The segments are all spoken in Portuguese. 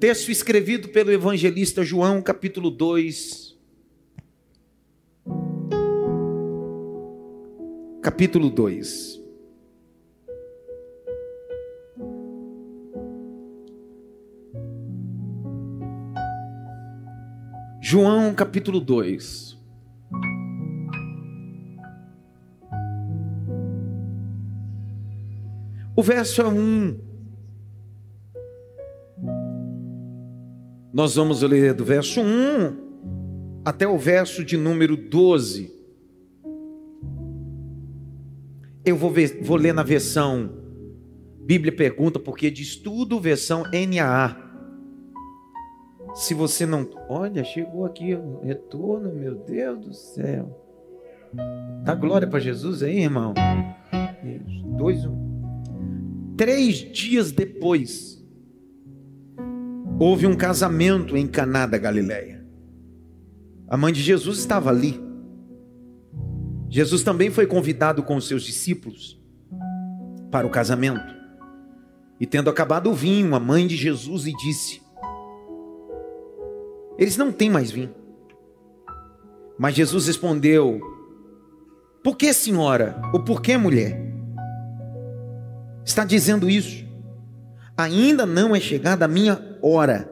Texto escrevido pelo evangelista João, capítulo 2. Capítulo 2. João capítulo 2. O verso é 1. Nós vamos ler do verso 1 até o verso de número 12. Eu vou, ver, vou ler na versão Bíblia Pergunta, porque diz tudo, versão NAA. Se você não. Olha, chegou aqui o retorno, meu Deus do céu. Dá glória para Jesus aí, irmão. Dois, um. Três dias depois, houve um casamento em Caná da Galileia. A mãe de Jesus estava ali. Jesus também foi convidado com os seus discípulos para o casamento. E tendo acabado o vinho, a mãe de Jesus lhe disse: eles não têm mais vinho. Mas Jesus respondeu: Por que, senhora? Ou por que, mulher? Está dizendo isso? Ainda não é chegada a minha hora.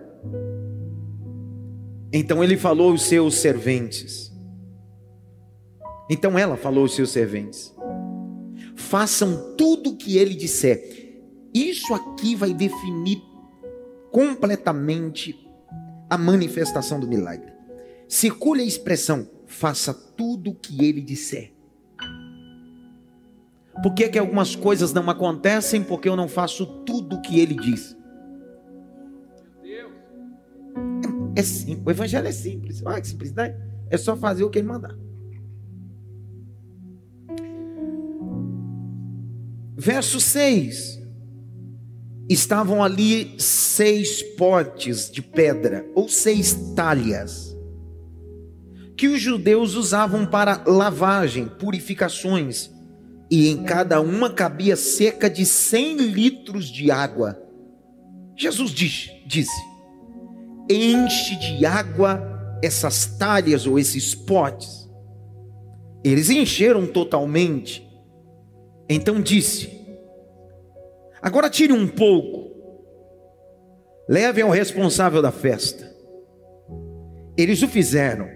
Então ele falou aos seus serventes. Então ela falou aos seus serventes: Façam tudo o que ele disser. Isso aqui vai definir completamente a manifestação do milagre. Circule a expressão, faça tudo o que ele disser. Por que, que algumas coisas não acontecem? Porque eu não faço tudo o que ele diz. É, simples. O evangelho é simples. Olha que simplicidade. É só fazer o que ele mandar. Verso 6 estavam ali seis potes de pedra, ou seis talhas, que os judeus usavam para lavagem, purificações, e em cada uma cabia cerca de cem litros de água. Jesus diz, disse: enche de água essas talhas ou esses potes. Eles encheram totalmente. Então disse: Agora tire um pouco, leve ao responsável da festa. Eles o fizeram.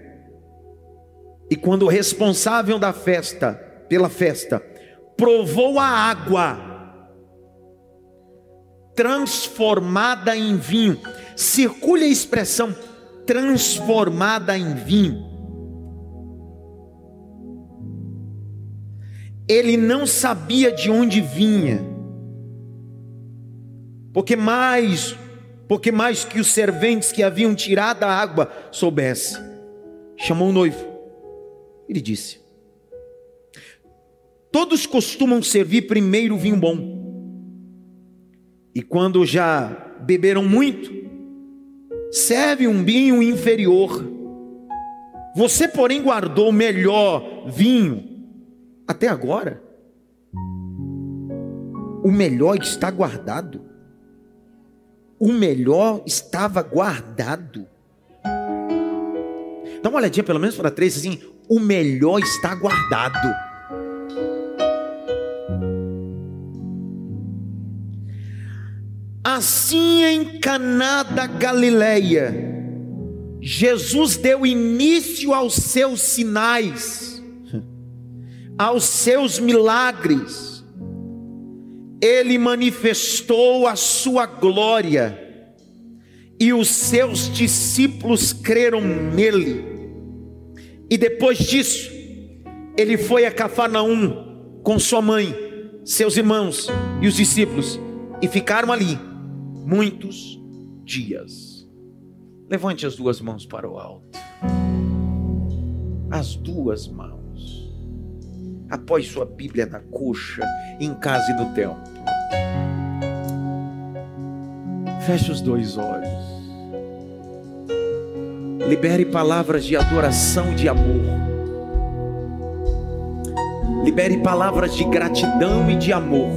E quando o responsável da festa, pela festa, provou a água transformada em vinho, circule a expressão transformada em vinho. Ele não sabia de onde vinha porque mais, porque mais que os serventes que haviam tirado a água soubesse, chamou o noivo. Ele disse: Todos costumam servir primeiro o vinho bom. E quando já beberam muito, serve um vinho inferior. Você, porém, guardou o melhor vinho até agora. O melhor está guardado o melhor estava guardado. Dá uma olhadinha pelo menos para três assim, o melhor está guardado. Assim em Caná da Galileia, Jesus deu início aos seus sinais, aos seus milagres. Ele manifestou a sua glória e os seus discípulos creram nele. E depois disso, ele foi a Cafarnaum com sua mãe, seus irmãos e os discípulos e ficaram ali muitos dias. Levante as duas mãos para o alto. As duas mãos. Após sua Bíblia na coxa, em casa e no templo. Feche os dois olhos. Libere palavras de adoração e de amor. Libere palavras de gratidão e de amor.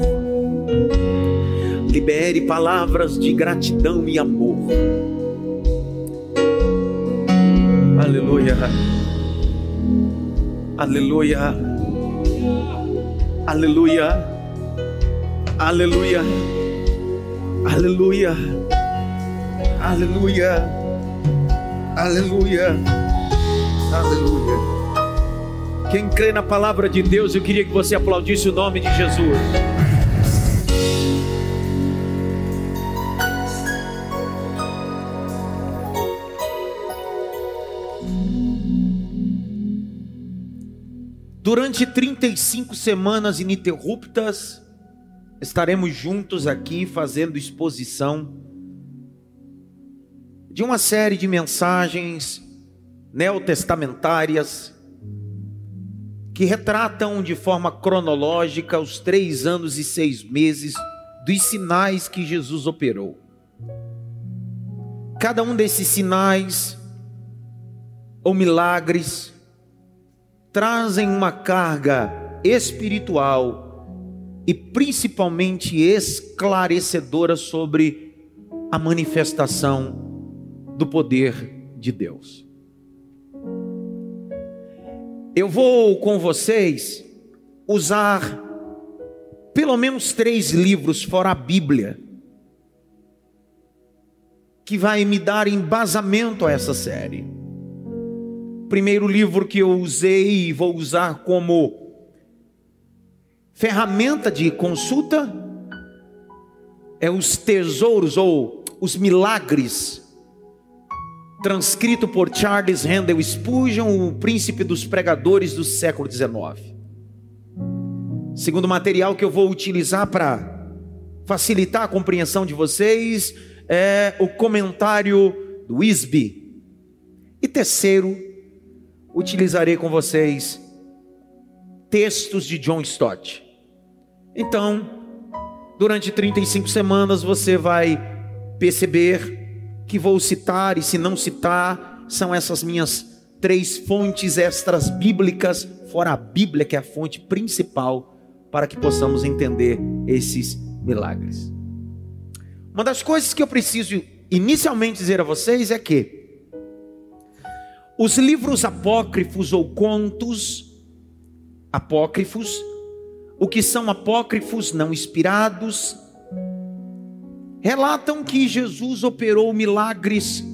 Libere palavras de gratidão e amor. Aleluia. Aleluia. Aleluia. Aleluia. Aleluia. Aleluia. Aleluia. Aleluia. Quem crê na palavra de Deus, eu queria que você aplaudisse o nome de Jesus. Durante 35 semanas ininterruptas, estaremos juntos aqui fazendo exposição de uma série de mensagens neotestamentárias que retratam de forma cronológica os três anos e seis meses dos sinais que Jesus operou. Cada um desses sinais ou milagres trazem uma carga espiritual e principalmente esclarecedora sobre a manifestação do poder de Deus. Eu vou com vocês usar pelo menos três livros fora a Bíblia que vai me dar embasamento a essa série primeiro livro que eu usei e vou usar como ferramenta de consulta é Os Tesouros ou Os Milagres, transcrito por Charles Handel Spurgeon, o príncipe dos pregadores do século XIX. Segundo material que eu vou utilizar para facilitar a compreensão de vocês é o comentário do Wisby. E terceiro, utilizarei com vocês textos de John Stott. Então, durante 35 semanas você vai perceber que vou citar, e se não citar, são essas minhas três fontes extras bíblicas, fora a Bíblia, que é a fonte principal, para que possamos entender esses milagres. Uma das coisas que eu preciso inicialmente dizer a vocês é que os livros apócrifos ou contos apócrifos, o que são apócrifos não inspirados, relatam que Jesus operou milagres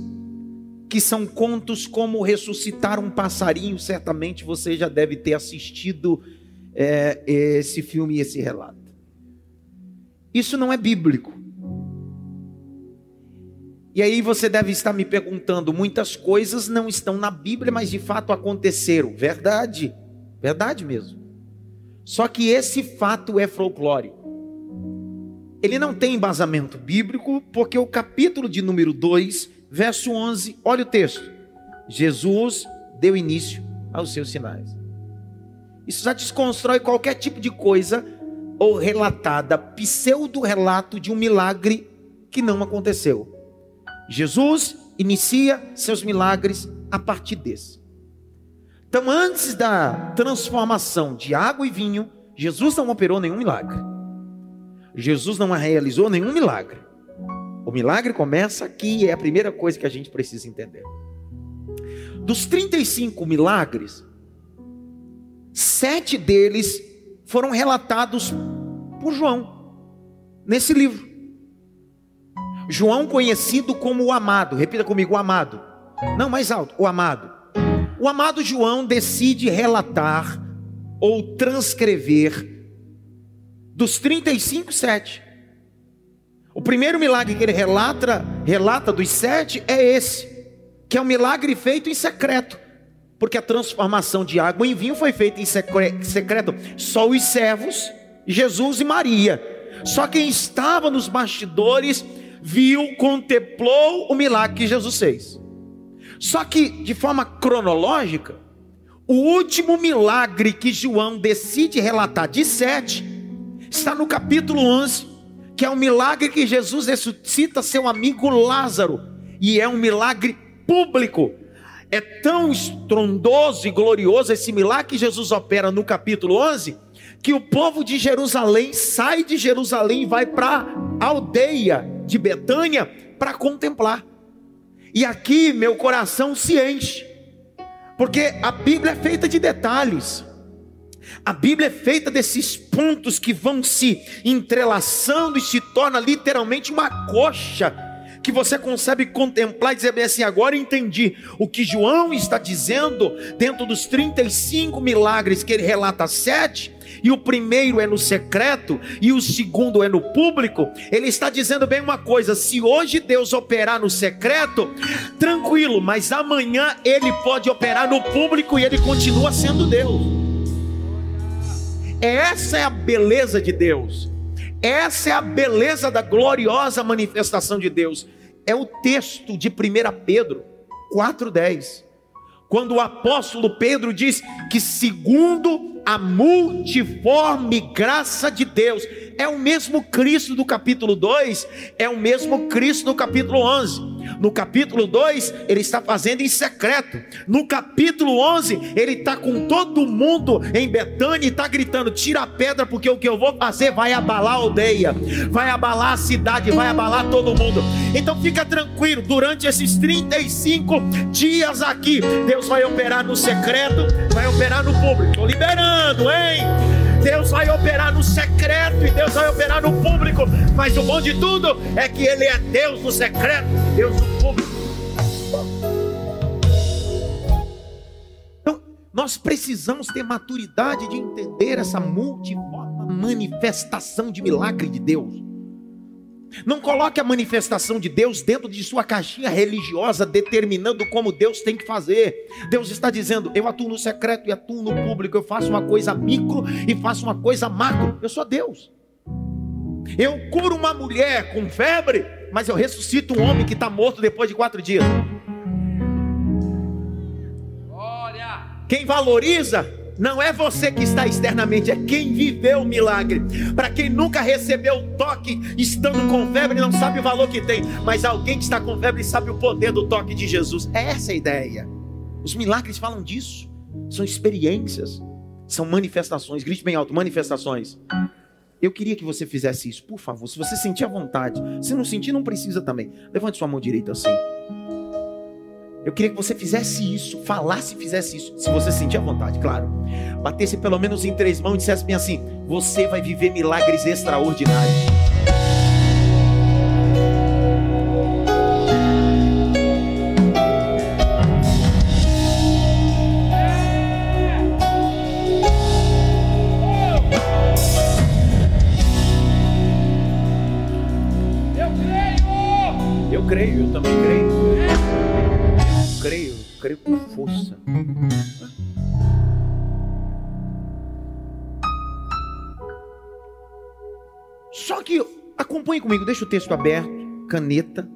que são contos como ressuscitar um passarinho. Certamente você já deve ter assistido é, esse filme e esse relato. Isso não é bíblico. E aí você deve estar me perguntando: muitas coisas não estão na Bíblia, mas de fato aconteceram. Verdade, verdade mesmo. Só que esse fato é folclore. Ele não tem embasamento bíblico, porque o capítulo de número 2, verso 11, olha o texto. Jesus deu início aos seus sinais. Isso já desconstrói qualquer tipo de coisa ou relatada, pseudo-relato de um milagre que não aconteceu. Jesus inicia seus milagres a partir desse. Então, antes da transformação de água e vinho, Jesus não operou nenhum milagre. Jesus não realizou nenhum milagre. O milagre começa aqui é a primeira coisa que a gente precisa entender. Dos 35 milagres, sete deles foram relatados por João nesse livro. João conhecido como o amado, repita comigo, o amado. Não, mais alto, o amado. O amado João decide relatar ou transcrever dos 35, sete. O primeiro milagre que ele relata, relata dos sete é esse, que é um milagre feito em secreto, porque a transformação de água em vinho foi feita em secreto. Só os servos, Jesus e Maria. Só quem estava nos bastidores viu, contemplou o milagre que Jesus fez. Só que, de forma cronológica, o último milagre que João decide relatar de sete está no capítulo 11, que é o milagre que Jesus ressuscita seu amigo Lázaro, e é um milagre público. É tão estrondoso e glorioso esse milagre que Jesus opera no capítulo 11, que o povo de Jerusalém sai de Jerusalém e vai para aldeia de Betânia para contemplar. E aqui meu coração se enche, porque a Bíblia é feita de detalhes. A Bíblia é feita desses pontos que vão se entrelaçando e se torna literalmente uma coxa que você consegue contemplar e dizer bem assim: agora entendi o que João está dizendo dentro dos 35 milagres que ele relata sete. E o primeiro é no secreto, e o segundo é no público. Ele está dizendo bem uma coisa: se hoje Deus operar no secreto, tranquilo, mas amanhã ele pode operar no público e ele continua sendo Deus. Essa é a beleza de Deus. Essa é a beleza da gloriosa manifestação de Deus. É o texto de 1 Pedro 4,10. Quando o apóstolo Pedro diz que, segundo a multiforme graça de Deus, é o mesmo Cristo do capítulo 2, é o mesmo Cristo do capítulo 11. No capítulo 2, ele está fazendo em secreto. No capítulo 11, ele está com todo mundo em Betânia e está gritando: tira a pedra, porque o que eu vou fazer vai abalar a aldeia, vai abalar a cidade, vai abalar todo mundo. Então fica tranquilo, durante esses 35 dias aqui, Deus vai operar no secreto, vai operar no público. Estou liberando, hein? Deus vai operar no secreto e Deus vai operar no público. Mas o bom de tudo é que Ele é Deus no secreto, Deus no público. Então, nós precisamos ter maturidade de entender essa multiforme manifestação de milagre de Deus. Não coloque a manifestação de Deus dentro de sua caixinha religiosa, determinando como Deus tem que fazer. Deus está dizendo: eu atuo no secreto e atuo no público, eu faço uma coisa micro e faço uma coisa macro. Eu sou Deus. Eu curo uma mulher com febre, mas eu ressuscito um homem que está morto depois de quatro dias. Quem valoriza não é você que está externamente, é quem viveu o milagre. Para quem nunca recebeu o toque estando com febre, não sabe o valor que tem, mas alguém que está com febre sabe o poder do toque de Jesus. É essa a ideia. Os milagres falam disso. São experiências, são manifestações. Grite bem alto: manifestações. Eu queria que você fizesse isso, por favor. Se você sentir a vontade, se não sentir, não precisa também. Levante sua mão direita assim. Eu queria que você fizesse isso, falasse e fizesse isso, se você sentir a vontade, claro. Batesse pelo menos em três mãos e dissesse bem assim: Você vai viver milagres extraordinários. Acompanhe comigo, deixa o texto aberto, caneta.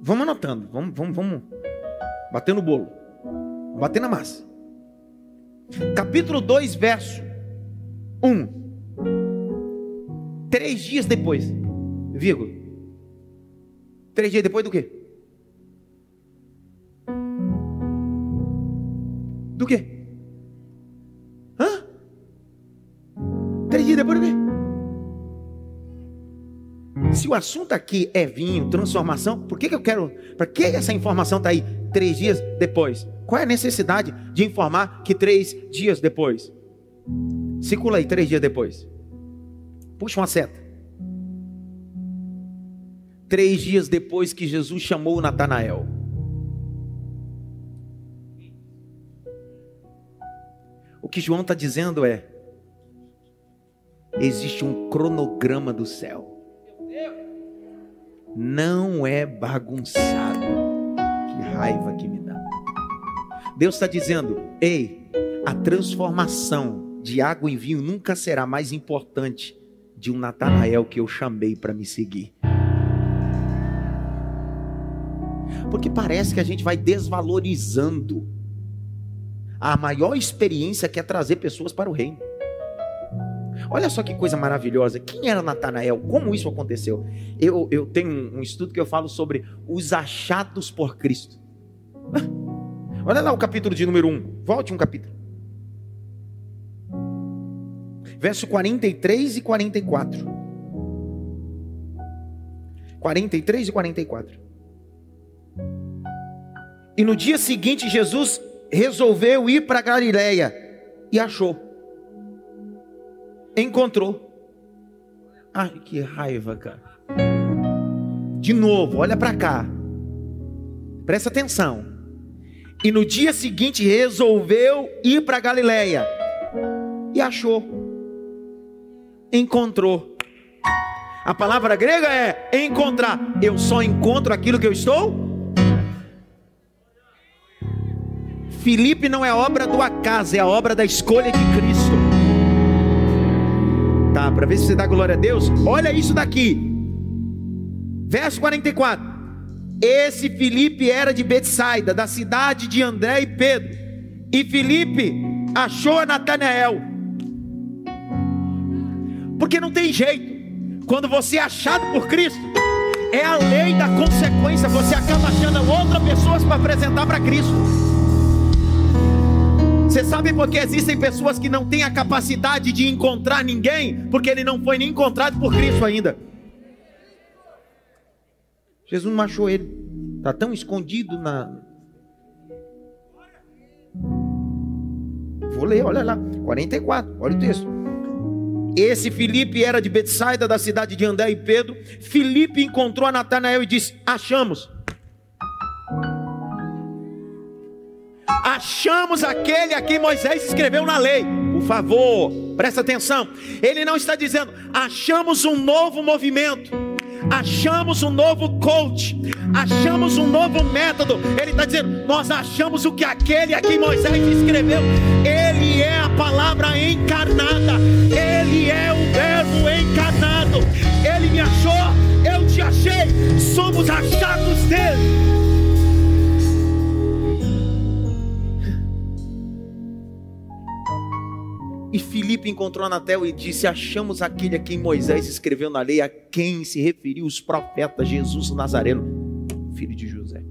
Vamos anotando, vamos, vamos, vamos bater no bolo, bater na massa. Capítulo 2, verso 1. Três dias depois, vírgula. Três dias depois do quê? Do quê? Hã? Três dias depois do quê? Se o assunto aqui é vinho, transformação, por que, que eu quero. Para que essa informação está aí três dias depois? Qual é a necessidade de informar que três dias depois? Circula aí três dias depois. Puxa uma seta. Três dias depois que Jesus chamou Natanael. O que João está dizendo é: existe um cronograma do céu não é bagunçado. Que raiva que me dá. Deus está dizendo: ei, a transformação de água em vinho nunca será mais importante de um Natanael que eu chamei para me seguir. Porque parece que a gente vai desvalorizando a maior experiência que é trazer pessoas para o reino. Olha só que coisa maravilhosa. Quem era Natanael? Como isso aconteceu? Eu, eu tenho um estudo que eu falo sobre os achados por Cristo. Olha lá o capítulo de número 1. Volte um capítulo. Verso 43 e 44. 43 e 44. E no dia seguinte, Jesus resolveu ir para Galiléia e achou. Encontrou. Ai, que raiva, cara. De novo, olha para cá. Presta atenção. E no dia seguinte resolveu ir para Galiléia e achou. Encontrou. A palavra grega é encontrar. Eu só encontro aquilo que eu estou. Filipe não é obra do acaso, é a obra da escolha de Cristo. Tá, para ver se você dá glória a Deus, olha isso daqui. Verso 44. Esse Filipe era de Betsaida, da cidade de André e Pedro. E Filipe achou Natanael. Porque não tem jeito. Quando você é achado por Cristo, é a lei da consequência. Você acaba achando outras pessoas para apresentar para Cristo. Você sabe por que existem pessoas que não têm a capacidade de encontrar ninguém? Porque ele não foi nem encontrado por Cristo ainda. Jesus não achou ele. Está tão escondido na. Vou ler, olha lá. 44, olha o texto. Esse Filipe era de Betsaida, da cidade de André e Pedro. Filipe encontrou a Natanael e disse: Achamos. Achamos aquele a quem Moisés escreveu na lei. Por favor, presta atenção. Ele não está dizendo, achamos um novo movimento achamos um novo coach, achamos um novo método. Ele está dizendo: nós achamos o que aquele a quem Moisés escreveu, ele é a palavra encarnada, ele é o Verbo encarnado. Ele me achou, eu te achei, somos achados dele. E Filipe encontrou Anatel e disse: Achamos aquele a quem Moisés escreveu na lei, a quem se referiu os profetas, Jesus Nazareno, filho de José.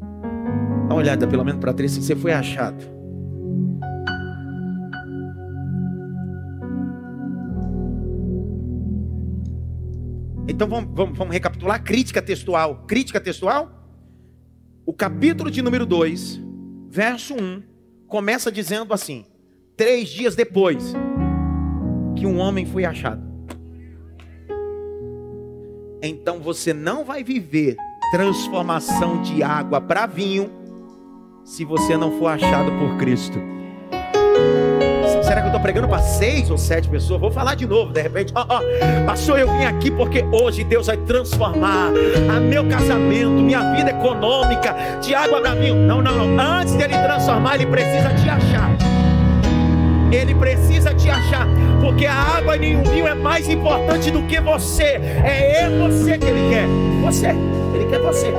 Dá uma olhada pelo menos para três, se você foi achado. Então vamos, vamos, vamos recapitular. Crítica textual. Crítica textual. O capítulo de número 2, verso 1, começa dizendo assim: três dias depois que um homem foi achado. Então você não vai viver transformação de água para vinho se você não for achado por Cristo. Será que eu estou pregando para seis ou sete pessoas? Vou falar de novo, de repente. Oh, oh, pastor, eu vim aqui porque hoje Deus vai transformar a meu casamento, minha vida econômica, de água para vinho. Não, não, não. Antes dele transformar, ele precisa te achar. Ele precisa te achar, porque a água e o vinho é mais importante do que você. É você que ele quer. Você, ele quer você.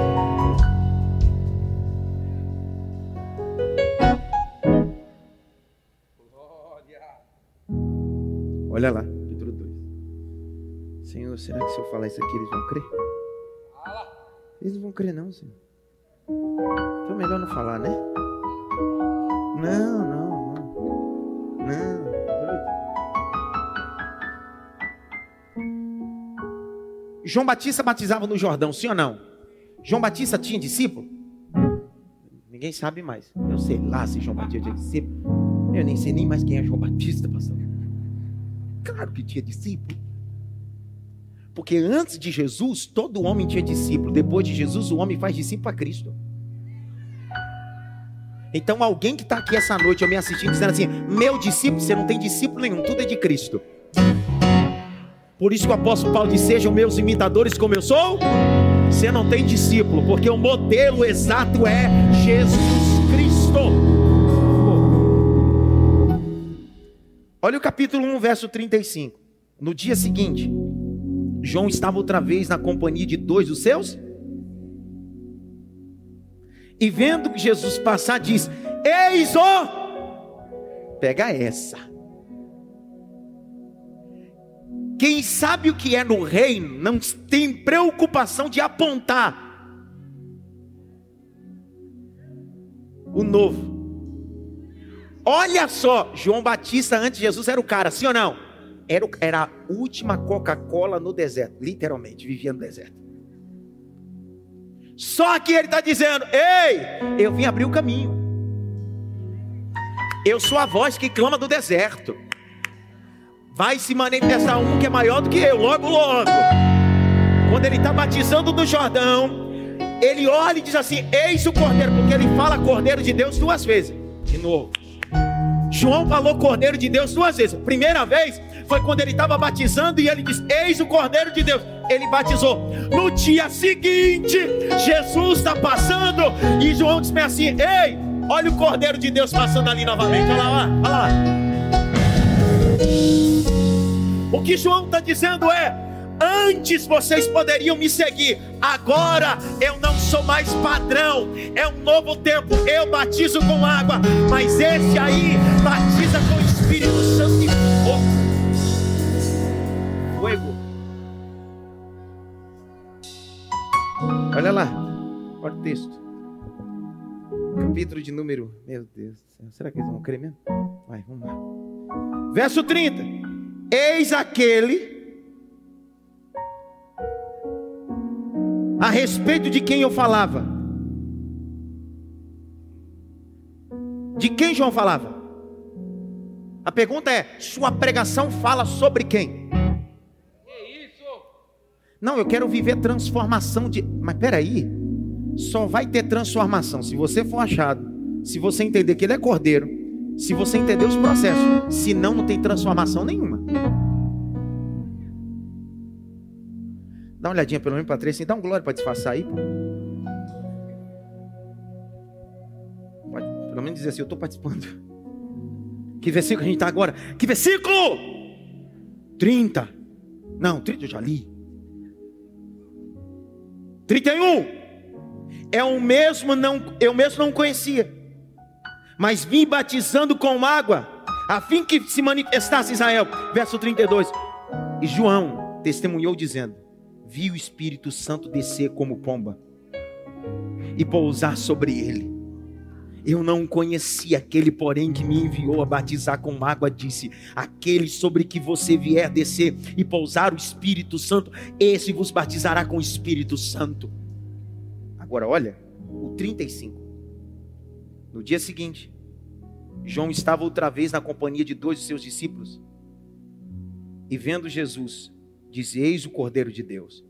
Olha lá, capítulo 2. Senhor, será que se eu falar isso aqui eles vão crer? Eles não vão crer não, Senhor. Então melhor não falar, né? Não, não. Não. João Batista batizava no Jordão, sim ou não? João Batista tinha discípulo? Ninguém sabe mais. Eu sei lá se João Batista tinha discípulo. Eu nem sei nem mais quem é João Batista, pastor. Claro que tinha discípulo. Porque antes de Jesus, todo homem tinha discípulo. Depois de Jesus, o homem faz discípulo a Cristo. Então, alguém que está aqui essa noite, eu me assistindo, dizendo assim: Meu discípulo, você não tem discípulo nenhum, tudo é de Cristo. Por isso que o apóstolo Paulo diz: Sejam meus imitadores como eu sou. Você não tem discípulo, porque o modelo exato é Jesus Cristo. Olha o capítulo 1, verso 35. No dia seguinte, João estava outra vez na companhia de dois dos seus e vendo Jesus passar, diz: Eis o. Pega essa. Quem sabe o que é no reino não tem preocupação de apontar o novo. Olha só, João Batista antes de Jesus era o cara, sim ou não? Era, era a última Coca-Cola no deserto, literalmente, vivia no deserto. Só que ele está dizendo: Ei, eu vim abrir o caminho. Eu sou a voz que clama do deserto. Vai se manifestar um que é maior do que eu, logo, logo. Quando ele está batizando no Jordão, ele olha e diz assim: Eis o cordeiro, porque ele fala cordeiro de Deus duas vezes. De novo. João falou cordeiro de Deus duas vezes. Primeira vez foi quando ele estava batizando e ele disse: Eis o cordeiro de Deus. Ele batizou. No dia seguinte, Jesus está passando e João disse assim: Ei, olha o cordeiro de Deus passando ali novamente. Olha lá, olha lá. O que João está dizendo é: Antes vocês poderiam me seguir, agora eu não sou mais padrão, é um novo tempo. Eu batizo com água, mas esse aí batiza Olha lá, olha o texto. Capítulo de número. Meu Deus do céu. Será que eles vão crer mesmo? Vai, vamos lá. Verso 30. Eis aquele a respeito de quem eu falava. De quem João falava? A pergunta é: sua pregação fala sobre quem? Não, eu quero viver transformação de. Mas peraí, só vai ter transformação se você for achado, se você entender que ele é cordeiro, se você entender os processos. Senão, não tem transformação nenhuma. Dá uma olhadinha pelo menos para três, assim, dá um glória para disfarçar aí. Pô. Pode pelo menos dizer assim, eu estou participando. Que versículo a gente está agora? Que versículo? 30. Não, 30 eu já li. 31. É o mesmo, não, eu mesmo não conhecia. Mas vim batizando com água, a fim que se manifestasse Israel. Verso 32. E João testemunhou dizendo: vi o Espírito Santo descer como pomba e pousar sobre ele. Eu não conhecia aquele, porém, que me enviou a batizar com água, disse: Aquele sobre que você vier descer e pousar o Espírito Santo, esse vos batizará com o Espírito Santo. Agora, olha, o 35. No dia seguinte, João estava outra vez na companhia de dois de seus discípulos. E vendo Jesus, diz: Eis o Cordeiro de Deus.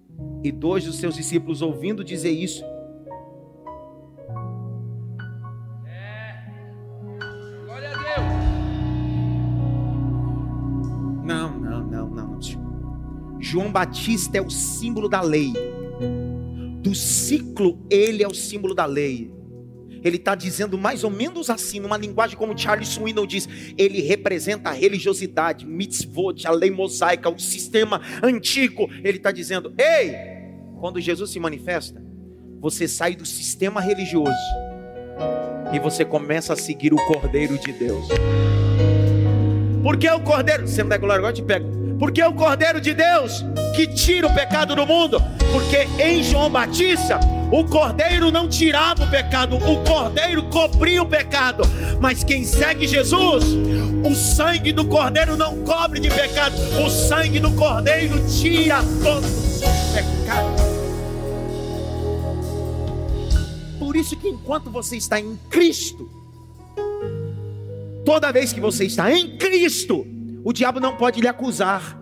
E dois dos seus discípulos, ouvindo dizer isso, João Batista é o símbolo da lei. Do ciclo, ele é o símbolo da lei ele está dizendo mais ou menos assim, numa linguagem como Charles Swindoll diz, ele representa a religiosidade, mitzvot, a lei mosaica, o sistema antigo. Ele está dizendo: ei, quando Jesus se manifesta, você sai do sistema religioso e você começa a seguir o Cordeiro de Deus. Porque o Cordeiro, você não dá glória, agora eu te pego. Porque é o Cordeiro de Deus que tira o pecado do mundo. Porque em João Batista, o Cordeiro não tirava o pecado, o Cordeiro cobria o pecado. Mas quem segue Jesus, o sangue do Cordeiro não cobre de pecado, o sangue do Cordeiro tira todos os pecados. Por isso que enquanto você está em Cristo, toda vez que você está em Cristo, o diabo não pode lhe acusar,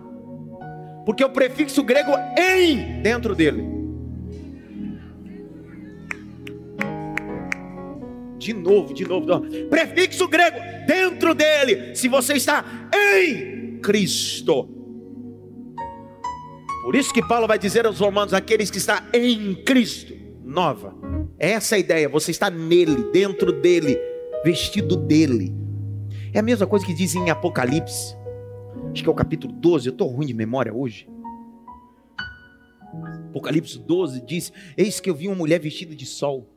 porque o prefixo grego em dentro dele. De novo, de novo, de novo. Prefixo grego dentro dele. Se você está em Cristo. Por isso que Paulo vai dizer aos romanos: aqueles que estão em Cristo, nova. Essa é a ideia. Você está nele, dentro dele, vestido dele. É a mesma coisa que diz em Apocalipse acho que é o capítulo 12, eu estou ruim de memória hoje. Apocalipse 12 diz: Eis que eu vi uma mulher vestida de sol,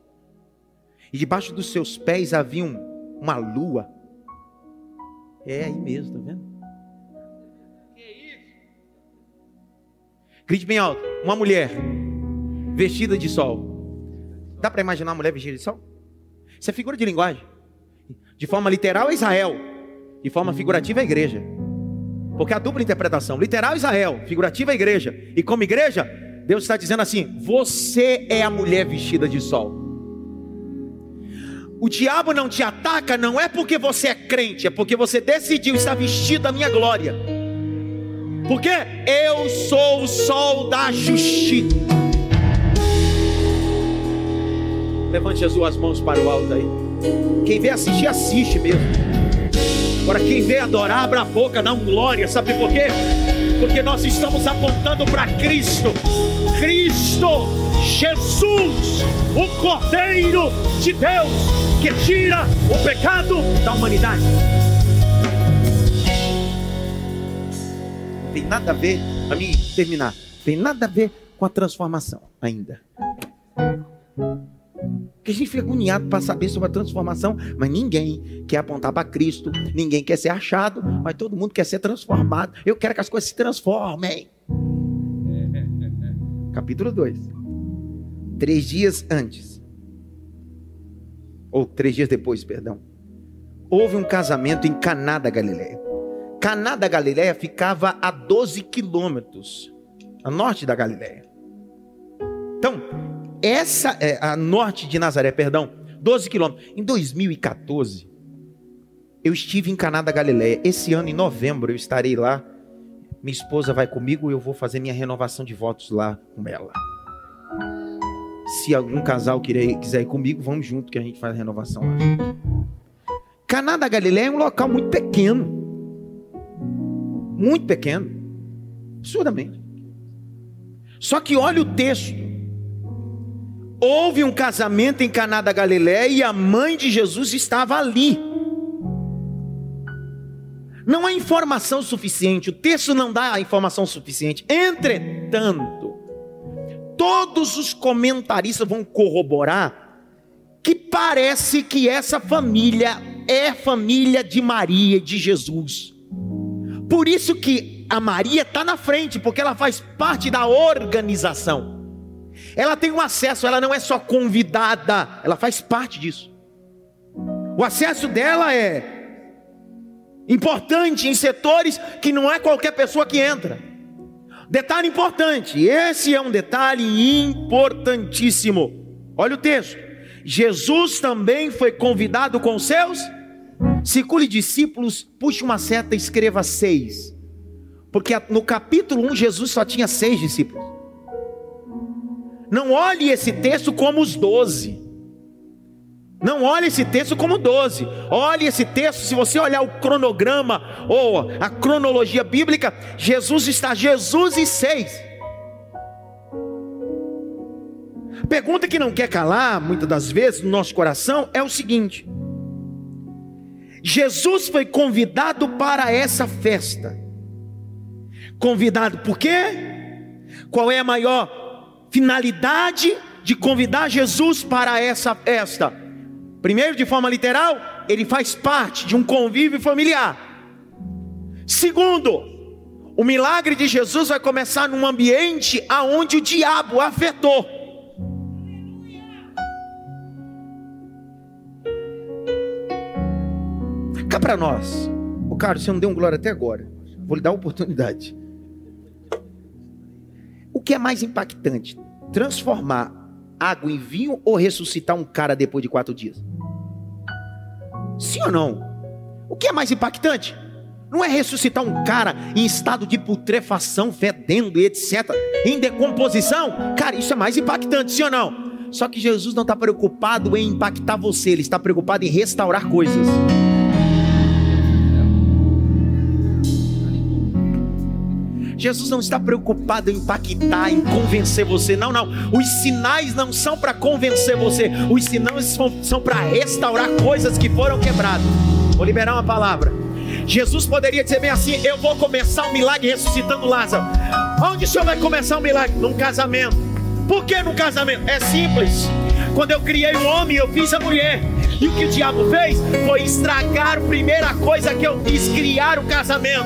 e debaixo dos seus pés havia uma lua. É aí mesmo, tá vendo? Grite bem alto: uma mulher vestida de sol. Dá para imaginar uma mulher vestida de sol? Isso é figura de linguagem. De forma literal é Israel, de forma figurativa é a igreja. Porque a dupla interpretação, literal Israel, figurativa igreja. E como igreja, Deus está dizendo assim: você é a mulher vestida de sol. O diabo não te ataca não é porque você é crente, é porque você decidiu estar vestido da minha glória. Porque eu sou o sol da justiça. Levante as mãos para o alto aí. Quem vê assistir, assiste mesmo. Agora, quem vê adorar, abra a boca, dá um glória. Sabe por quê? Porque nós estamos apontando para Cristo. Cristo, Jesus, o Cordeiro de Deus, que tira o pecado da humanidade. Tem nada a ver, para mim terminar, tem nada a ver com a transformação ainda. Porque a gente fica agoniado para saber sobre a transformação, mas ninguém quer apontar para Cristo, ninguém quer ser achado, mas todo mundo quer ser transformado. Eu quero que as coisas se transformem. Capítulo 2. Três dias antes, ou três dias depois, perdão, houve um casamento em Caná da Galileia. Caná da Galileia ficava a 12 quilômetros, a norte da Galileia. Então, essa é a norte de Nazaré, perdão, 12 quilômetros. Em 2014, eu estive em Caná da Galileia. Esse ano, em novembro, eu estarei lá. Minha esposa vai comigo e eu vou fazer minha renovação de votos lá com ela. Se algum casal quiser ir comigo, vamos junto que a gente faz a renovação lá. Caná da Galileia é um local muito pequeno. Muito pequeno. Absurdamente. Só que olha o texto. Houve um casamento em Caná da Galiléia e a mãe de Jesus estava ali. Não há informação suficiente, o texto não dá a informação suficiente. Entretanto, todos os comentaristas vão corroborar que parece que essa família é família de Maria e de Jesus. Por isso que a Maria está na frente, porque ela faz parte da organização. Ela tem um acesso, ela não é só convidada, ela faz parte disso. O acesso dela é importante em setores que não é qualquer pessoa que entra. Detalhe importante, esse é um detalhe importantíssimo. Olha o texto. Jesus também foi convidado com seus circule discípulos, puxe uma seta e escreva seis. Porque no capítulo 1 Jesus só tinha seis discípulos. Não olhe esse texto como os doze. Não olhe esse texto como doze. Olhe esse texto, se você olhar o cronograma ou a cronologia bíblica, Jesus está Jesus e seis. Pergunta que não quer calar, muitas das vezes, no nosso coração, é o seguinte: Jesus foi convidado para essa festa. Convidado por quê? Qual é a maior finalidade de convidar Jesus para essa festa? Primeiro, de forma literal, ele faz parte de um convívio familiar. Segundo, o milagre de Jesus vai começar num ambiente aonde o diabo afetou. Cá para nós. O cara, você não deu um glória até agora. Vou lhe dar a oportunidade. O que é mais impactante? transformar água em vinho ou ressuscitar um cara depois de quatro dias? Sim ou não? O que é mais impactante? Não é ressuscitar um cara em estado de putrefação, fedendo e etc., em decomposição? Cara, isso é mais impactante, sim ou não? Só que Jesus não está preocupado em impactar você, ele está preocupado em restaurar coisas. Jesus não está preocupado em impactar, em convencer você. Não, não. Os sinais não são para convencer você. Os sinais são, são para restaurar coisas que foram quebradas. Vou liberar uma palavra. Jesus poderia dizer bem assim: Eu vou começar um milagre ressuscitando Lázaro. Onde o senhor vai começar um milagre? Num casamento. Por que no casamento? É simples. Quando eu criei o homem, eu fiz a mulher. E o que o diabo fez foi estragar a primeira coisa que eu quis criar o casamento.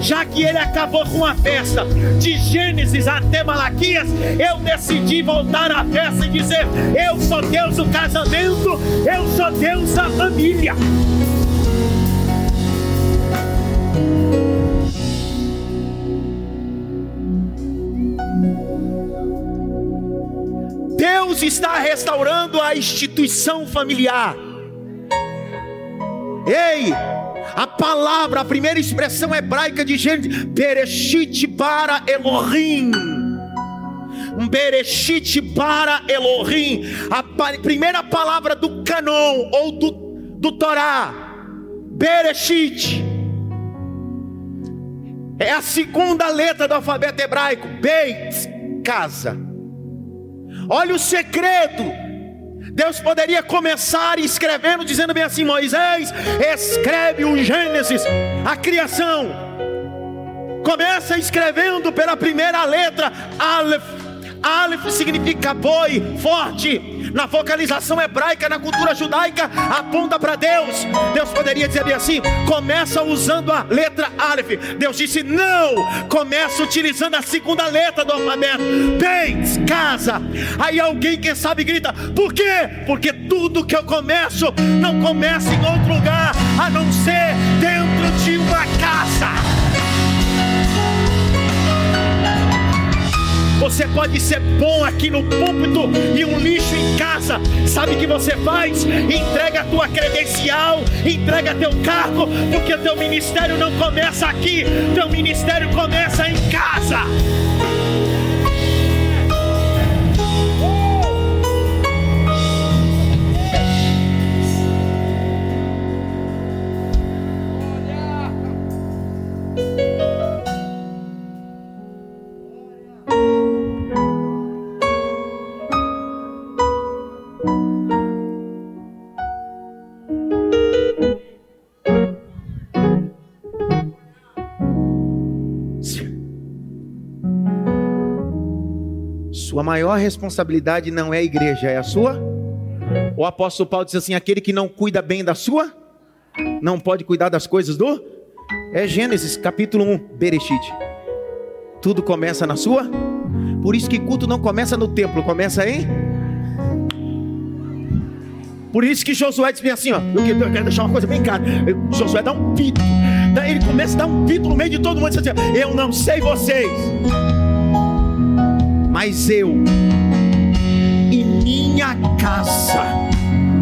Já que ele acabou com a festa de Gênesis até Malaquias, eu decidi voltar à festa e dizer: Eu sou Deus do casamento, eu sou Deus da família. Deus está restaurando a instituição familiar. Ei, a palavra, a primeira expressão hebraica de Gênesis, Bereshit para Elohim. Bereshit para Elohim. A primeira palavra do canon ou do, do Torá. Bereshit. É a segunda letra do alfabeto hebraico. Beit, casa. Olha o segredo Deus poderia começar escrevendo, dizendo bem assim: Moisés, escreve o Gênesis, a criação. Começa escrevendo pela primeira letra, Aleph. Aleph significa boi, forte na vocalização hebraica, na cultura judaica, aponta para Deus. Deus poderia dizer assim: começa usando a letra Aleph. Deus disse: não, começa utilizando a segunda letra do alfabeto. Bens, casa. Aí alguém, quem sabe, grita: por quê? Porque tudo que eu começo não começa em outro lugar a não ser dentro de uma casa. Você pode ser bom aqui no púlpito e um lixo em casa. Sabe o que você faz? Entrega a tua credencial, entrega teu cargo, porque teu ministério não começa aqui, teu ministério começa em casa. Maior responsabilidade não é a igreja, é a sua? O apóstolo Paulo diz assim: aquele que não cuida bem da sua, não pode cuidar das coisas do? É Gênesis capítulo 1, Bereshit. Tudo começa na sua? Por isso que culto não começa no templo, começa em. Por isso que Josué diz assim: ó, eu quero deixar uma coisa bem clara. Josué dá um pito. Daí ele começa a dar um pito no meio de todo mundo diz assim: Eu não sei vocês mas eu e minha casa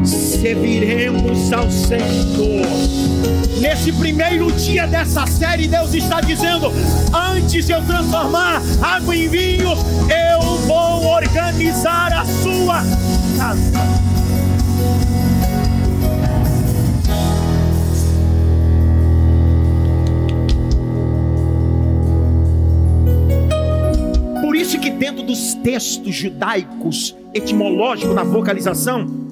serviremos ao Senhor. Nesse primeiro dia dessa série, Deus está dizendo: antes de eu transformar água em vinho, eu vou organizar a sua casa. Textos judaicos, etimológicos, na vocalização,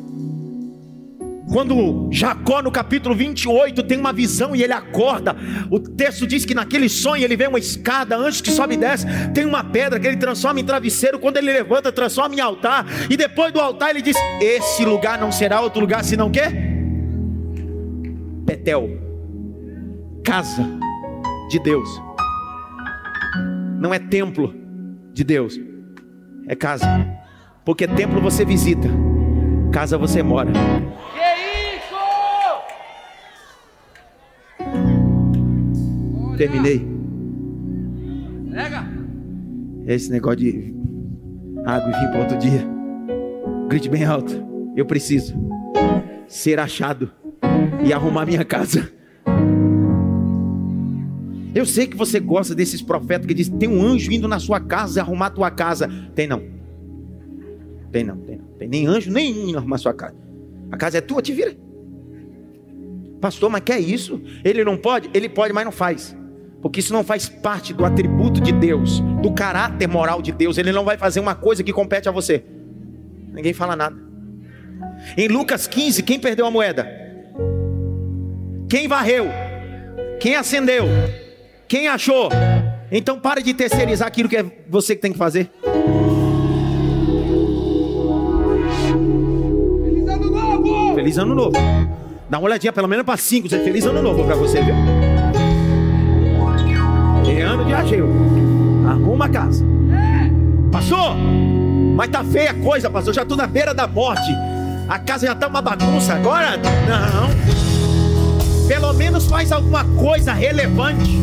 quando Jacó, no capítulo 28, tem uma visão e ele acorda, o texto diz que naquele sonho ele vê uma escada, antes que sobe e desce, tem uma pedra que ele transforma em travesseiro, quando ele levanta, transforma em altar, e depois do altar ele diz: Esse lugar não será outro lugar senão o quê? Betel, casa de Deus, não é templo, de Deus é casa. Porque templo você visita, casa você mora. Que isso? Terminei. Pega. Esse negócio de água e vinho para outro dia. Grite bem alto. Eu preciso ser achado e arrumar minha casa. Eu sei que você gosta desses profetas que dizem: tem um anjo indo na sua casa arrumar a tua casa. Tem não. Tem não, tem não. Tem nem anjo nenhum indo arrumar a sua casa. A casa é tua, te vira. Pastor, mas quer isso? Ele não pode? Ele pode, mas não faz. Porque isso não faz parte do atributo de Deus, do caráter moral de Deus. Ele não vai fazer uma coisa que compete a você. Ninguém fala nada. Em Lucas 15, quem perdeu a moeda? Quem varreu? Quem acendeu? Quem achou? Então pare de terceirizar aquilo que é você que tem que fazer. Feliz ano novo! Feliz ano novo. Dá uma olhadinha pelo menos para cinco. Feliz ano novo para você, viu? É ano de Ageu. Arruma a casa. Passou? Mas tá feia a coisa, pastor. Já tô na beira da morte. A casa já tá uma bagunça. Agora, não. Pelo menos faz alguma coisa relevante.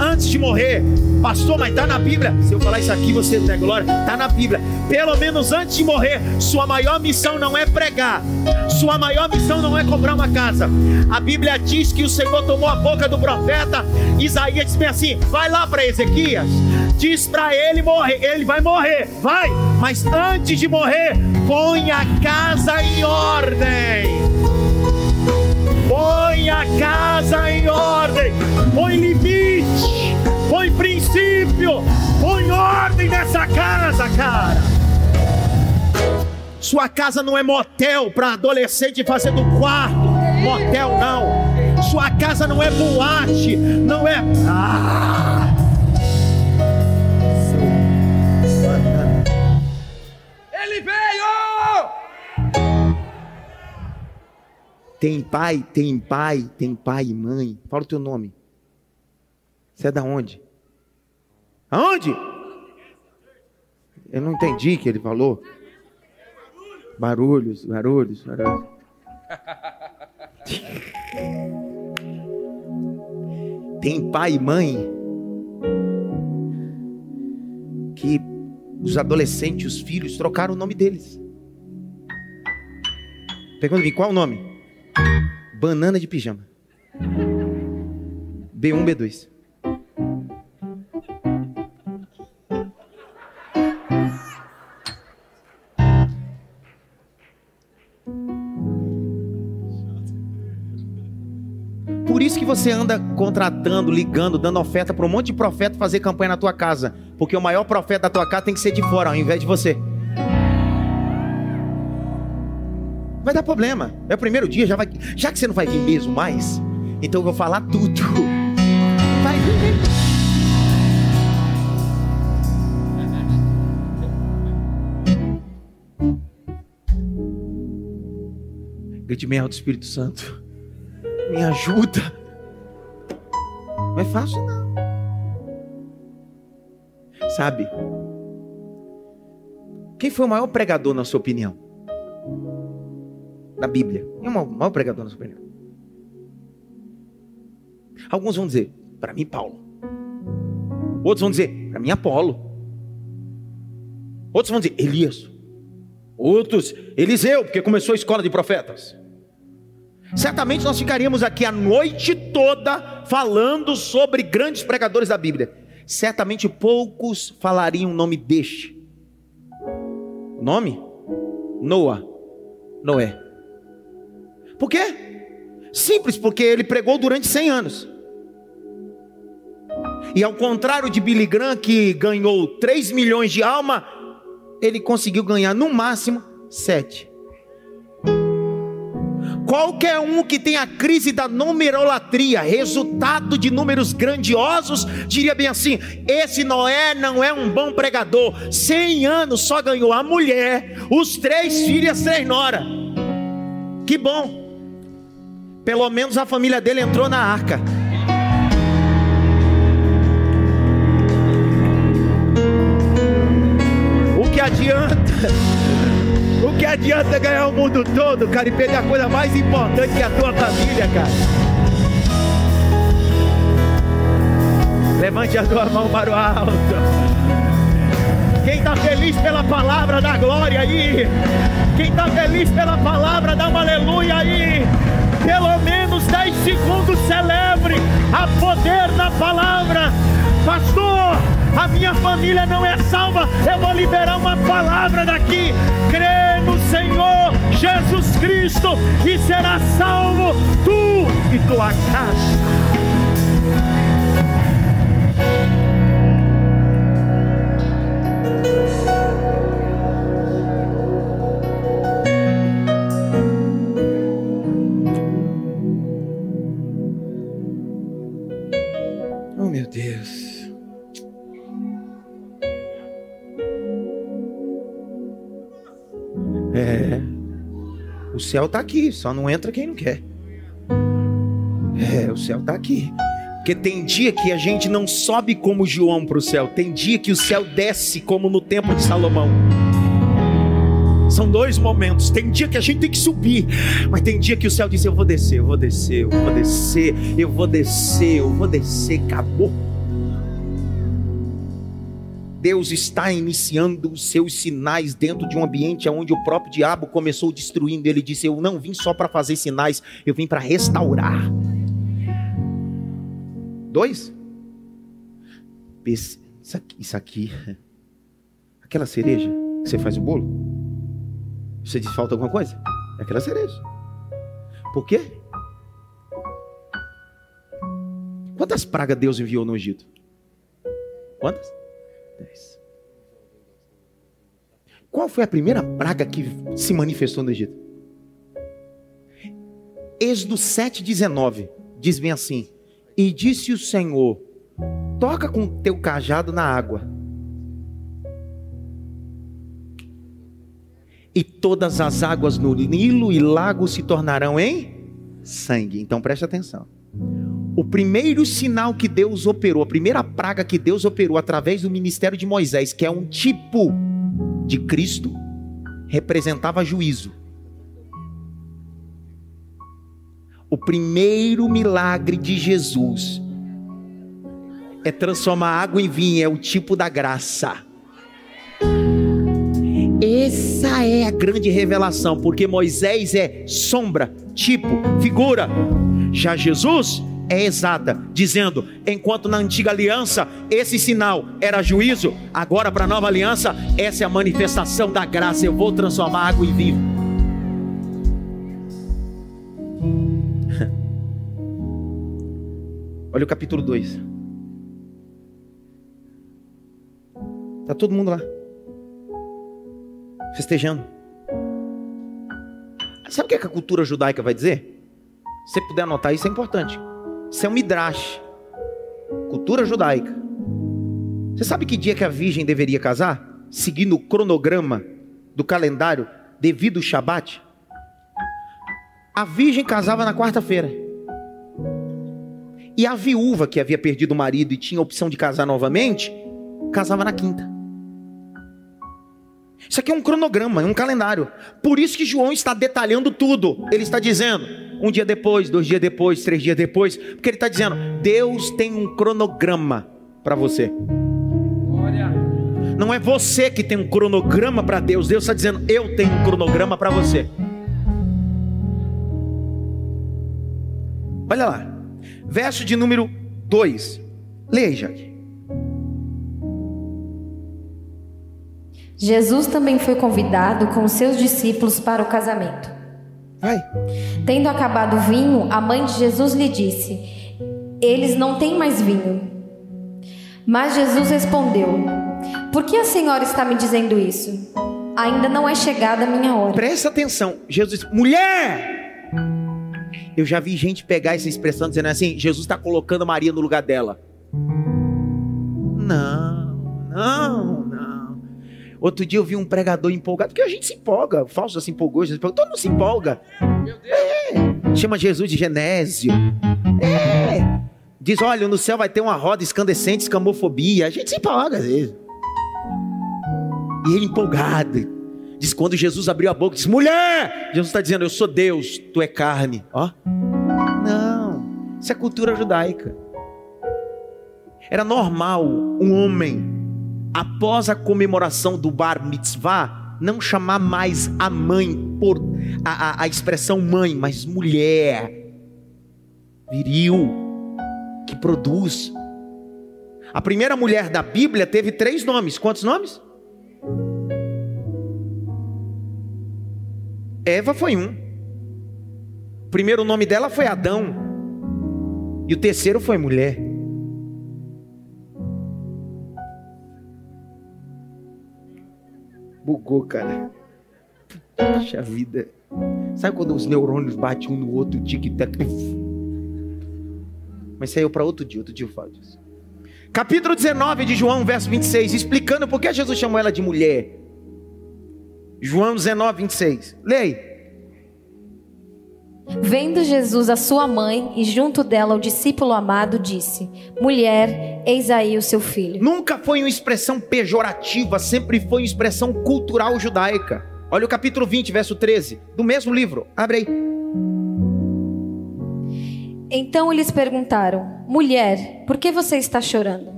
Antes de morrer, pastor, mas está na Bíblia. Se eu falar isso aqui, você der glória, está na Bíblia. Pelo menos antes de morrer, sua maior missão não é pregar, sua maior missão não é comprar uma casa. A Bíblia diz que o Senhor tomou a boca do profeta Isaías disse assim: vai lá para Ezequias, diz para ele morrer, ele vai morrer, vai, mas antes de morrer, põe a casa em ordem. Põe a casa em ordem, põe limite, põe princípio, põe ordem nessa casa, cara. Sua casa não é motel para adolescente fazer do quarto, motel não. Sua casa não é boate, não é. Ah! Ele veio! Tem pai, tem pai, tem pai e mãe. Fala o teu nome. Você é da onde? Aonde? Eu não entendi o que ele falou. Barulhos, barulhos, barulhos. Tem pai e mãe que os adolescentes, os filhos, trocaram o nome deles. Pergunta-me, qual o nome? Banana de pijama. B1, B2. Você anda contratando, ligando, dando oferta para um monte de profeta fazer campanha na tua casa. Porque o maior profeta da tua casa tem que ser de fora, ao invés de você. Vai dar problema. É o primeiro dia, já vai. Já que você não vai vir mesmo mais, então eu vou falar tudo. Vai vir. Grite bem alto, Espírito Santo. Me ajuda. Não é fácil, não. Sabe? Quem foi o maior pregador, na sua opinião? Na Bíblia. Quem é o maior pregador, na sua opinião? Alguns vão dizer, para mim, Paulo. Outros vão dizer, para mim, Apolo. Outros vão dizer, Elias. Outros, Eliseu, porque começou a escola de profetas. Certamente nós ficaríamos aqui a noite toda falando sobre grandes pregadores da Bíblia. Certamente poucos falariam o nome deste. Nome? Noa. Noé. Por quê? Simples, porque ele pregou durante 100 anos. E ao contrário de Billy Graham, que ganhou 3 milhões de alma, ele conseguiu ganhar no máximo 7. Qualquer um que tem a crise da numerolatria, resultado de números grandiosos, diria bem assim: esse Noé não é um bom pregador. 100 anos só ganhou a mulher, os três filhos e as três noras. Que bom. Pelo menos a família dele entrou na arca. O que adianta? Adianta ganhar o mundo todo, cara, e perder a coisa mais importante que é a tua família, cara? Levante a tua mão para o alto. Quem está feliz pela palavra, dá glória aí. Quem está feliz pela palavra, dá aleluia aí. Pelo menos 10 segundos celebre a poder da palavra. Pastor, a minha família não é salva. Eu vou liberar uma palavra daqui. Crê no Senhor Jesus Cristo e será salvo tu e tua casa. Céu está aqui, só não entra quem não quer. É, o céu está aqui. Porque tem dia que a gente não sobe como João para o céu, tem dia que o céu desce como no templo de Salomão. São dois momentos. Tem dia que a gente tem que subir, mas tem dia que o céu diz: Eu vou descer, eu vou descer, eu vou descer, eu vou descer, eu vou descer. Acabou. Deus está iniciando os seus sinais dentro de um ambiente onde o próprio diabo começou destruindo. Ele disse: Eu não vim só para fazer sinais, eu vim para restaurar. Dois. Isso aqui, isso aqui, aquela cereja que você faz o bolo. Você diz falta alguma coisa? É aquela cereja. Por quê? Quantas pragas Deus enviou no Egito? Quantas? Dez. Qual foi a primeira praga que se manifestou no Egito? Êxodo 7,19 diz bem assim: E disse o Senhor: Toca com teu cajado na água, e todas as águas no Nilo e lago se tornarão em sangue. Então preste atenção. O primeiro sinal que Deus operou, a primeira praga que Deus operou através do ministério de Moisés, que é um tipo de Cristo, representava juízo. O primeiro milagre de Jesus é transformar água em vinho, é o tipo da graça. Essa é a grande revelação, porque Moisés é sombra, tipo, figura. Já Jesus é exata, dizendo: enquanto na antiga aliança esse sinal era juízo, agora para a nova aliança, essa é a manifestação da graça. Eu vou transformar água em vinho. Olha o capítulo 2. Está todo mundo lá, festejando. Sabe o que, é que a cultura judaica vai dizer? Se puder anotar, isso é importante. Isso é um midrash. Cultura judaica. Você sabe que dia que a virgem deveria casar? Seguindo o cronograma do calendário devido ao Shabat? A virgem casava na quarta-feira. E a viúva que havia perdido o marido e tinha a opção de casar novamente, casava na quinta. Isso aqui é um cronograma, é um calendário. Por isso que João está detalhando tudo. Ele está dizendo: um dia depois, dois dias depois, três dias depois, porque ele está dizendo: Deus tem um cronograma para você. Não é você que tem um cronograma para Deus, Deus está dizendo: Eu tenho um cronograma para você. Olha lá, verso de número 2. Leia, Jaque. Jesus também foi convidado com seus discípulos para o casamento. Vai. Tendo acabado o vinho, a mãe de Jesus lhe disse: Eles não têm mais vinho. Mas Jesus respondeu: Por que a senhora está me dizendo isso? Ainda não é chegada a minha hora. Presta atenção. Jesus disse: Mulher! Eu já vi gente pegar essa expressão dizendo assim: Jesus está colocando Maria no lugar dela. Não, não. Outro dia eu vi um pregador empolgado, porque a gente se empolga, o falso se empolgou, Jesus empolgou, todo mundo se empolga. É, chama Jesus de Genésio. É. Diz: olha, no céu vai ter uma roda escandescente, escamofobia. A gente se empolga às vezes. E ele empolgado. Diz: quando Jesus abriu a boca, diz: mulher! Jesus está dizendo: eu sou Deus, tu é carne. Ó. Não. Isso é cultura judaica. Era normal um homem, após a comemoração do bar mitzvah, não chamar mais a mãe por a, a, a expressão mãe, mas mulher, viril, que produz. A primeira mulher da Bíblia teve três nomes. Quantos nomes? Eva foi um. O primeiro nome dela foi Adão. E o terceiro foi mulher. Bugou, cara. Puxa vida. Sabe quando os neurônios batem um no outro, tic-tac? Mas saiu para outro dia, outro dia eu falo disso. Capítulo 19 de João, verso 26, explicando por que Jesus chamou ela de mulher. João 19, 26. Leia. Vendo Jesus a sua mãe e junto dela o discípulo amado, disse: Mulher, eis aí o seu filho. Nunca foi uma expressão pejorativa, sempre foi uma expressão cultural judaica. Olha o capítulo 20, verso 13, do mesmo livro. Abre aí. Então eles perguntaram: Mulher, por que você está chorando?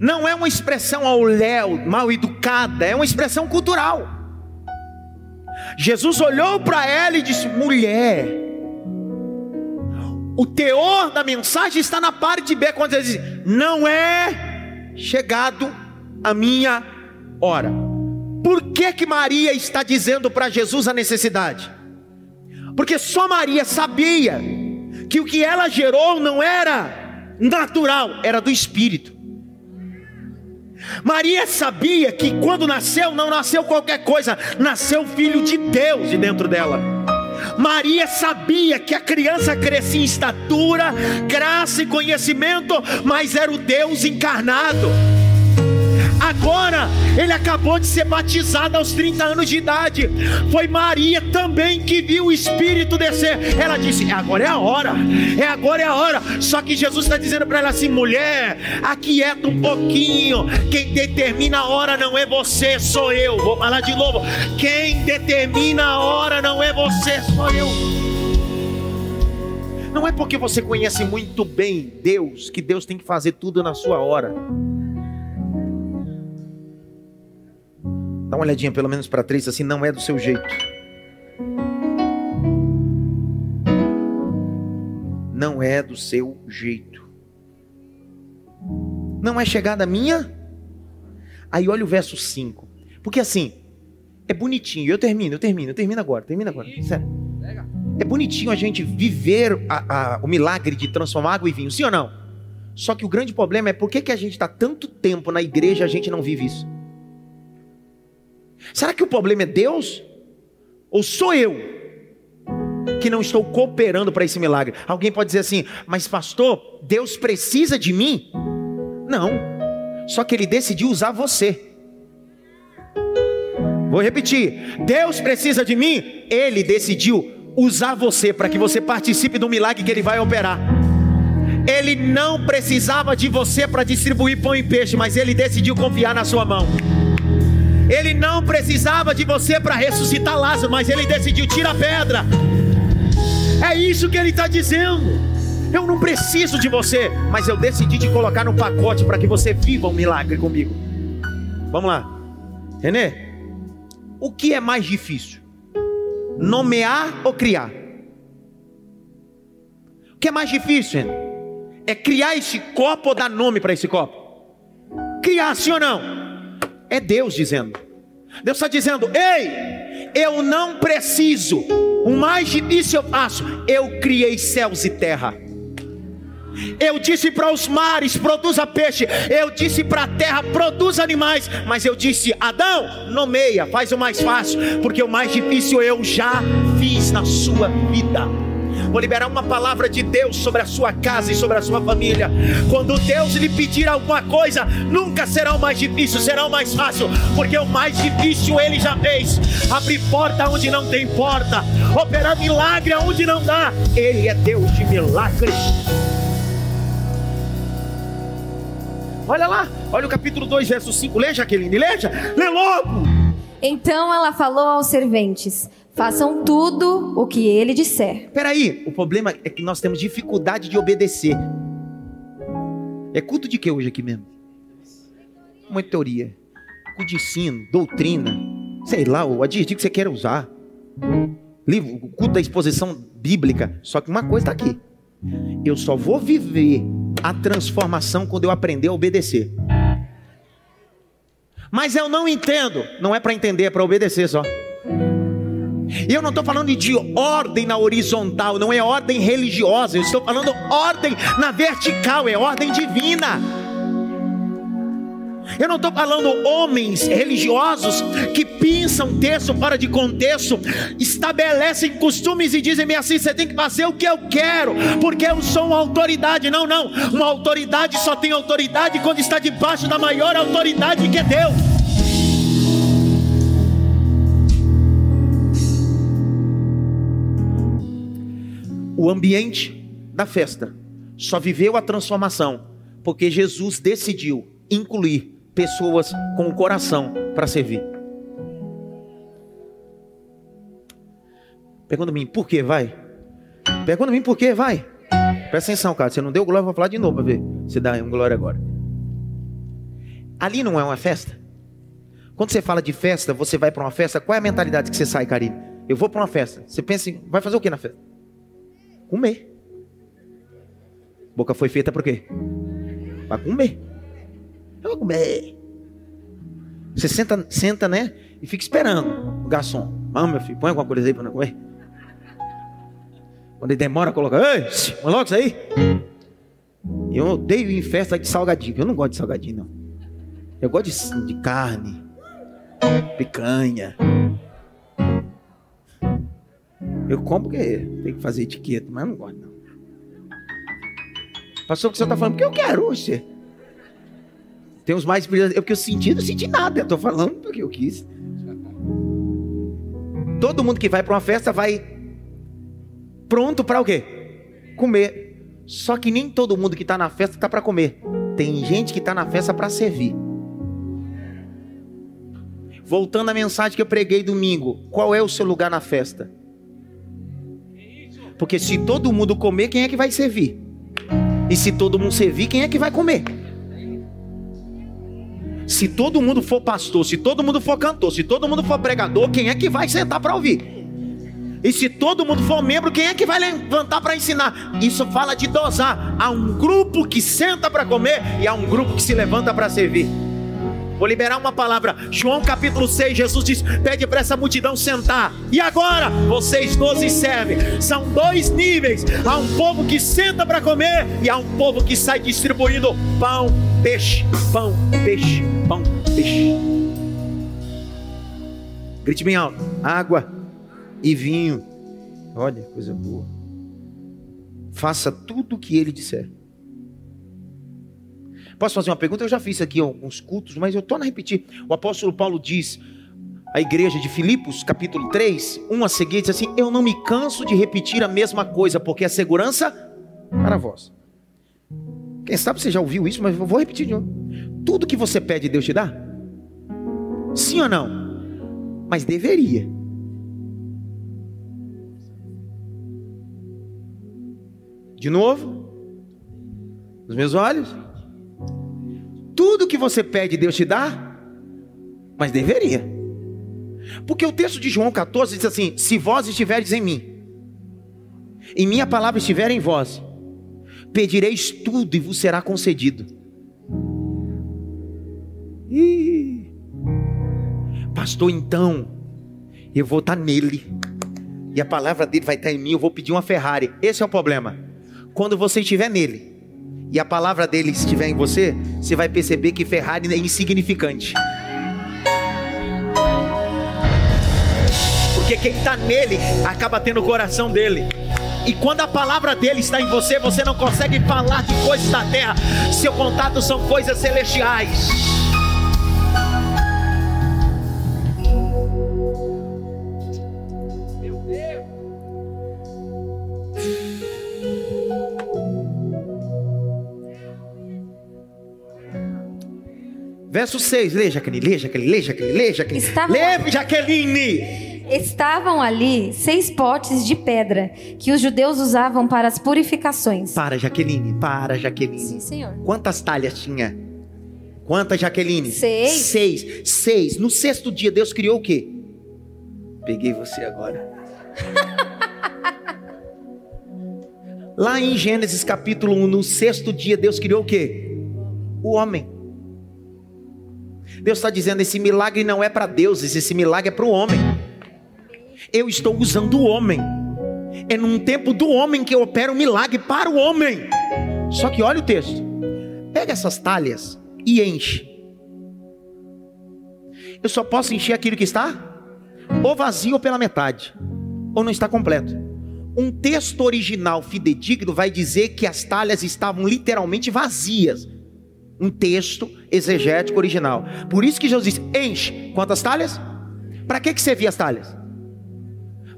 Não é uma expressão ao léu, mal educada, é uma expressão cultural. Jesus olhou para ela e disse: mulher. O teor da mensagem está na parte B, quando ele diz: não é chegado a minha hora. Por que que Maria está dizendo para Jesus a necessidade? Porque só Maria sabia que o que ela gerou não era natural, era do Espírito. Maria sabia que quando nasceu, não nasceu qualquer coisa, nasceu o Filho de Deus de dentro dela. Maria sabia que a criança crescia em estatura, graça e conhecimento, mas era o Deus encarnado. Agora, ele acabou de ser batizado aos 30 anos de idade. Foi Maria também que viu o Espírito descer. Ela disse: é agora é a hora, é agora é a hora. Só que Jesus está dizendo para ela assim: mulher, aquieta um pouquinho. Quem determina a hora não é você, sou eu. Vou falar de novo: quem determina a hora não é você, sou eu. Não é porque você conhece muito bem Deus que Deus tem que fazer tudo na sua hora. Dá uma olhadinha pelo menos para três, assim, não é do seu jeito. Não é do seu jeito. Não é chegada minha. Aí olha o verso 5. Porque assim, é bonitinho. Eu termino, eu termino, eu termino agora, termino agora. Sério. É bonitinho a gente viver a, a, o milagre de transformar água em vinho, sim ou não? Só que o grande problema é por que, que a gente está tanto tempo na igreja e a gente não vive isso? Será que o problema é Deus? Ou sou eu que não estou cooperando para esse milagre? Alguém pode dizer assim, mas pastor, Deus precisa de mim? Não, só que Ele decidiu usar você. Vou repetir: Deus precisa de mim? Ele decidiu usar você para que você participe do milagre que Ele vai operar. Ele não precisava de você para distribuir pão e peixe, mas Ele decidiu confiar na sua mão. Ele não precisava de você para ressuscitar Lázaro, mas ele decidiu tirar a pedra. É isso que ele está dizendo. Eu não preciso de você, mas eu decidi te colocar no pacote para que você viva um milagre comigo. Vamos lá, Renê. O que é mais difícil? Nomear ou criar? O que é mais difícil, Renê? É criar esse copo ou dar nome para esse copo? Criar, sim ou não? É Deus dizendo. Deus está dizendo: Ei, eu não preciso. O mais difícil eu faço. Eu criei céus e terra. Eu disse para os mares: produza peixe. Eu disse para a terra: produza animais. Mas eu disse: Adão, nomeia, faz o mais fácil, porque o mais difícil eu já fiz na sua vida. Vou liberar uma palavra de Deus sobre a sua casa e sobre a sua família. Quando Deus lhe pedir alguma coisa, nunca será o mais difícil, será o mais fácil, porque o mais difícil ele já fez. Abrir porta onde não tem porta, operar milagre onde não dá. Ele é Deus de milagres. Olha lá, olha o capítulo 2, verso 5. Lê, Jaqueline, leja, lê logo. Então ela falou aos serventes: Façam tudo o que ele disser. Peraí, o problema é que nós temos dificuldade de obedecer. É culto de que hoje aqui mesmo? Uma teoria. Culto de ensino, doutrina, sei lá, o adjetivo que você quer usar. Livro, culto da exposição bíblica. Só que uma coisa está aqui. Eu só vou viver a transformação quando eu aprender a obedecer. Mas eu não entendo. Não é para entender, é para obedecer só. E eu não estou falando de ordem na horizontal, não é ordem religiosa, eu estou falando ordem na vertical, é ordem divina. Eu não estou falando homens religiosos que pensam texto fora de contexto, estabelecem costumes e dizem assim: você tem que fazer o que eu quero, porque eu sou uma autoridade. Não, não, uma autoridade só tem autoridade quando está debaixo da maior autoridade que é Deus. O ambiente da festa só viveu a transformação porque Jesus decidiu incluir pessoas com o coração para servir. Pergunta a mim, por que vai? Pergunta a mim por que vai? Presta atenção, cara. Você não deu glória, vou falar de novo para ver se dá um glória agora. Ali não é uma festa? Quando você fala de festa, você vai para uma festa, qual é a mentalidade que você sai, Karine? Eu vou para uma festa. Você pensa em, vai fazer o que na festa? Comer. Boca foi feita para quê? Para comer. Eu vou comer. Você senta, senta, né? E fica esperando o garçom. Vamos, meu filho, põe alguma coisa aí para não comer. Quando ele demora, coloca, ei, põe isso aí. Eu odeio ir em festa de salgadinho. Eu não gosto de salgadinho, não. Eu gosto de, de carne, picanha. Eu como porque tem que fazer etiqueta, mas eu não gosto, não. Pastor, o que você está falando? Porque eu quero, você. Tem uns mais brilhantes. Eu que eu senti, não senti nada. Eu estou falando porque eu quis. Todo mundo que vai para uma festa vai pronto para o quê? Comer. Só que nem todo mundo que está na festa está para comer. Tem gente que está na festa para servir. Voltando à mensagem que eu preguei domingo, qual é o seu lugar na festa? Porque se todo mundo comer, quem é que vai servir? E se todo mundo servir, quem é que vai comer? Se todo mundo for pastor, se todo mundo for cantor, se todo mundo for pregador, quem é que vai sentar para ouvir? E se todo mundo for membro, quem é que vai levantar para ensinar? Isso fala de dosar. Há um grupo que senta para comer e há um grupo que se levanta para servir. Vou liberar uma palavra. João capítulo 6, Jesus diz: Pede para essa multidão sentar. E agora, vocês doze servem. São dois níveis: há um povo que senta para comer, e há um povo que sai distribuindo pão, peixe, pão, peixe, pão, peixe. Grite bem alto: água e vinho. Olha, coisa boa. Faça tudo o que ele disser. Posso fazer uma pergunta? Eu já fiz aqui alguns cultos, mas eu torno a repetir. O apóstolo Paulo diz à igreja de Filipos, capítulo 3, 1 a seguir, diz assim: Eu não me canso de repetir a mesma coisa, porque é segurança para vós. Quem sabe você já ouviu isso, mas eu vou repetir de novo. Tudo que você pede, Deus te dá? Sim ou não? Mas deveria. De novo? Nos meus olhos? Tudo que você pede, Deus te dá? Mas deveria. Porque o texto de João 14 diz assim: Se vós estiveres em mim, e minha palavra estiver em vós, pedireis tudo e vos será concedido. Ih, pastor, então, eu vou estar nele, e a palavra dele vai estar em mim, eu vou pedir uma Ferrari. Esse é o problema. Quando você estiver nele e a palavra dele estiver em você, você vai perceber que Ferrari é insignificante. Porque quem está nele acaba tendo o coração dele. E quando a palavra dele está em você, você não consegue falar de coisas da terra. Seu contato são coisas celestiais. Verso 6, lê Jaqueline, lê Jaqueline, lê Jaqueline, lê Jaqueline. Estavam... Lê Jaqueline. Estavam ali seis potes de pedra que os judeus usavam para as purificações. Para Jaqueline, para Jaqueline. Sim, senhor. Quantas talhas tinha? Quantas Jaqueline? Seis. Seis. Seis. No sexto dia Deus criou o quê? Peguei você agora. Lá em Gênesis capítulo 1, no sexto dia Deus criou o quê? O homem. Deus está dizendo: esse milagre não é para deuses, esse milagre é para o homem. Eu estou usando o homem. É num tempo do homem que eu opero o milagre para o homem. Só que olha o texto. Pega essas talhas e enche. Eu só posso encher aquilo que está ou vazio ou pela metade, ou não está completo. Um texto original fidedigno vai dizer que as talhas estavam literalmente vazias um texto exegético original. Por isso que Jesus disse: enche. Quantas talhas? Para que, que servia as talhas?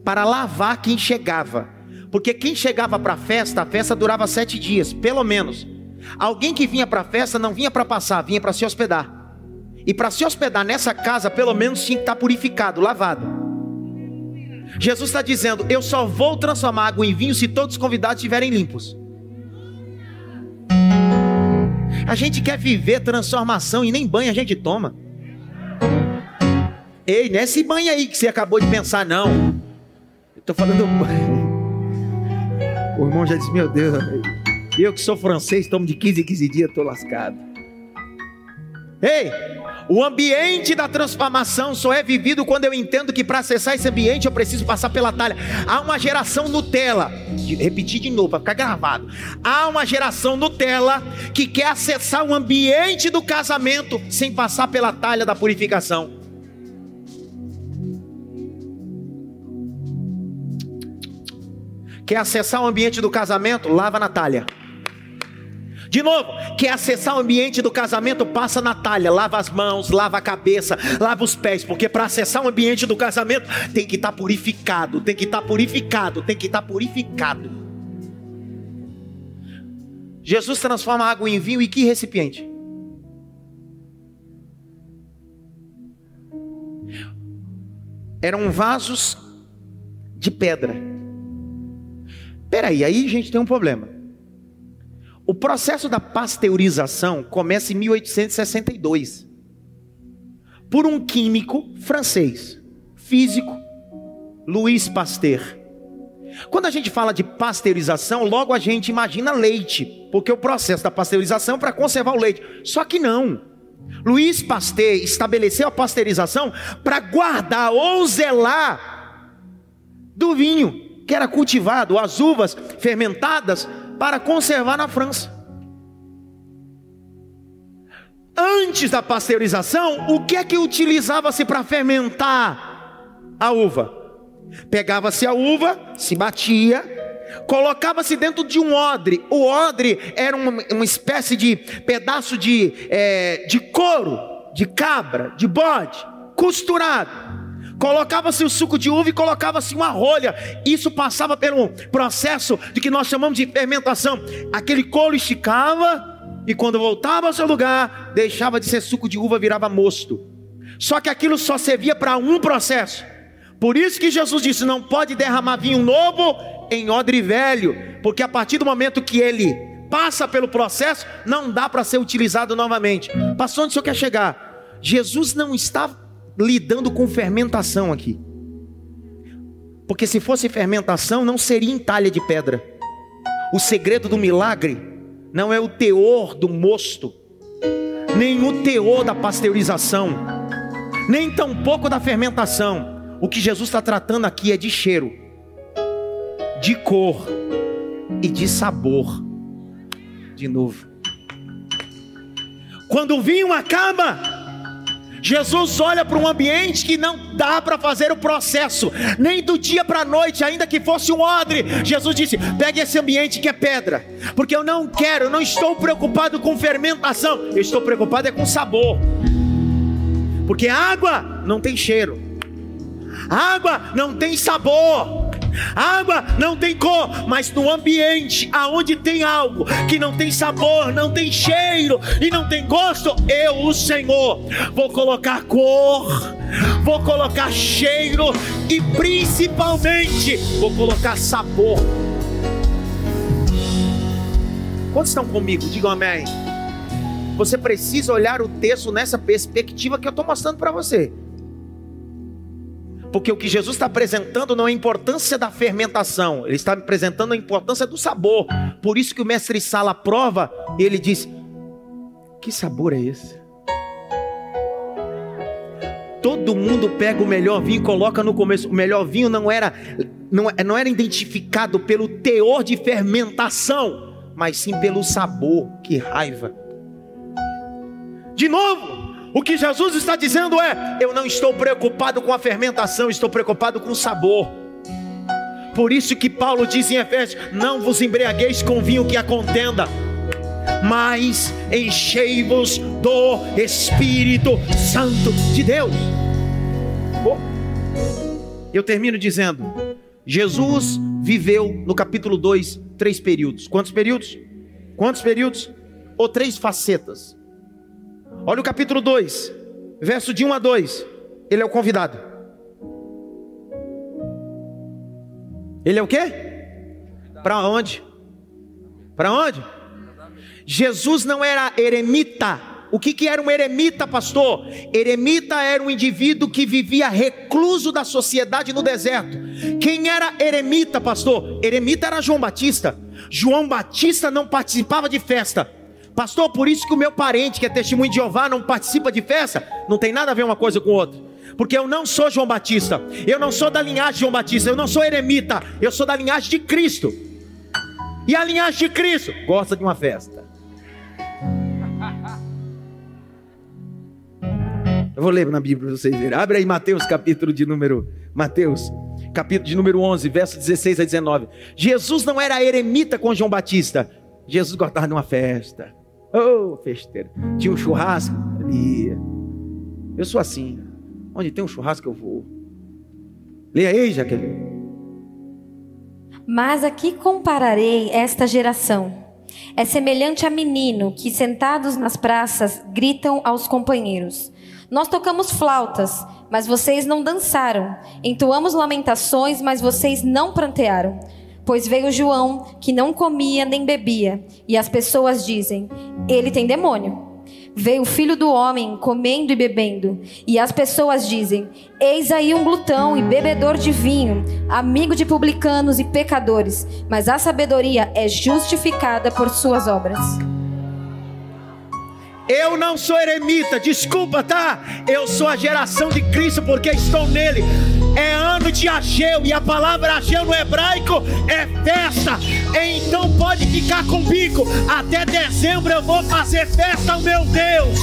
Para lavar quem chegava. Porque quem chegava para a festa, a festa durava sete dias, pelo menos. Alguém que vinha para a festa não vinha para passar, vinha para se hospedar. E para se hospedar nessa casa, pelo menos tinha que estar purificado, lavado. Jesus está dizendo: Eu só vou transformar água em vinho se todos os convidados estiverem limpos. A gente quer viver transformação e nem banho a gente toma. Ei, não é esse banho aí que você acabou de pensar, não. Eu tô falando banho. O irmão já disse: Meu Deus, eu que sou francês, tomo de 15 em 15 dias, tô lascado. Ei, o ambiente da transformação só é vivido quando eu entendo que para acessar esse ambiente eu preciso passar pela talha. Há uma geração Nutella, repetir de novo para ficar gravado. Há uma geração Nutella que quer acessar o ambiente do casamento sem passar pela talha da purificação. Quer acessar o ambiente do casamento? Lava na talha. De novo, quer acessar o ambiente do casamento? Passa na talha, lava as mãos, lava a cabeça, lava os pés, porque para acessar o ambiente do casamento tem que estar tá purificado, tem que estar tá purificado, tem que estar tá purificado. Jesus transforma água em vinho e que recipiente? Eram vasos de pedra. Peraí, aí a gente tem um problema. O processo da pasteurização começa em 1862 por um químico francês, físico, Louis Pasteur. Quando a gente fala de pasteurização, logo a gente imagina leite, porque o processo da pasteurização é para conservar o leite. Só que não. Louis Pasteur estabeleceu a pasteurização para guardar ou zelar do vinho que era cultivado, as uvas fermentadas para conservar na França. Antes da pasteurização, o que é que utilizava-se para fermentar a uva? Pegava-se a uva, se batia, colocava-se dentro de um odre. O odre era uma, uma espécie de pedaço de, é, de couro, de cabra, de bode, costurado colocava-se o suco de uva e colocava-se uma rolha. Isso passava pelo processo de que nós chamamos de fermentação. Aquele couro esticava e quando voltava ao seu lugar, deixava de ser suco de uva, virava mosto. Só que aquilo só servia para um processo. Por isso que Jesus disse: não pode derramar vinho novo em odre velho, porque a partir do momento que ele passa pelo processo, não dá para ser utilizado novamente. Passou onde o senhor quer chegar? Jesus não está lidando com fermentação aqui. Porque se fosse fermentação, não seria em talha de pedra. O segredo do milagre não é o teor do mosto, nem o teor da pasteurização, nem tampouco da fermentação. O que Jesus está tratando aqui é de cheiro, de cor e de sabor. De novo. Quando o vinho acaba, Jesus olha para um ambiente que não dá para fazer o processo, nem do dia para a noite, ainda que fosse um odre. Jesus disse: pegue esse ambiente que é pedra, porque eu não quero, eu não estou preocupado com fermentação, eu estou preocupado é com sabor, porque água não tem cheiro, água não tem sabor. Água não tem cor, mas no ambiente aonde tem algo que não tem sabor, não tem cheiro e não tem gosto, eu, o Senhor, vou colocar cor, vou colocar cheiro e principalmente vou colocar sabor. Quantos estão comigo? Digam amém. Você precisa olhar o texto nessa perspectiva que eu estou mostrando para você. Porque o que Jesus está apresentando não é a importância da fermentação, ele está apresentando a importância do sabor. Por isso que o mestre Sala prova, ele diz: Que sabor é esse? Todo mundo pega o melhor vinho e coloca no começo. O melhor vinho não era, não, não era identificado pelo teor de fermentação, mas sim pelo sabor. Que raiva! De novo, o que Jesus está dizendo é: eu não estou preocupado com a fermentação, estou preocupado com o sabor. Por isso que Paulo diz em Efésios: não vos embriagueis com vinho que a contenda, mas enchei-vos do Espírito Santo de Deus. Oh. Eu termino dizendo: Jesus viveu no capítulo 2 três períodos. Quantos períodos? Quantos períodos? Ou três facetas. Olha o capítulo 2, verso de 1 a 2. Ele é o convidado. Ele é o quê? Para onde? Para onde? Jesus não era eremita. O que, que era um eremita, pastor? Eremita era um indivíduo que vivia recluso da sociedade no deserto. Quem era eremita, pastor? Eremita era João Batista. João Batista não participava de festa. Pastor, por isso que o meu parente, que é testemunho de Jeová, não participa de festa, não tem nada a ver uma coisa com outra. Porque eu não sou João Batista, eu não sou da linhagem de João Batista, eu não sou eremita, eu sou da linhagem de Cristo. E a linhagem de Cristo gosta de uma festa. Eu vou ler na Bíblia para vocês verem. Abre aí Mateus, capítulo de número Mateus, capítulo de número 11, verso 16 a 19. Jesus não era eremita com João Batista. Jesus gostava de uma festa. Oh, festeira. Tinha um churrasco ali. Eu sou assim. Onde tem um churrasco eu vou. Leia aí, Jaqueline. Mas aqui compararei esta geração. É semelhante a menino que, sentados nas praças, gritam aos companheiros: Nós tocamos flautas, mas vocês não dançaram. Entoamos lamentações, mas vocês não prantearam. Pois veio João, que não comia nem bebia, e as pessoas dizem: Ele tem demônio. Veio o filho do homem comendo e bebendo, e as pessoas dizem: Eis aí um glutão e bebedor de vinho, amigo de publicanos e pecadores, mas a sabedoria é justificada por suas obras. Eu não sou eremita, desculpa, tá? Eu sou a geração de Cristo porque estou nele. É ano de Ageu e a palavra Ageu no hebraico é festa. Então pode ficar comigo. Até dezembro eu vou fazer festa ao meu Deus.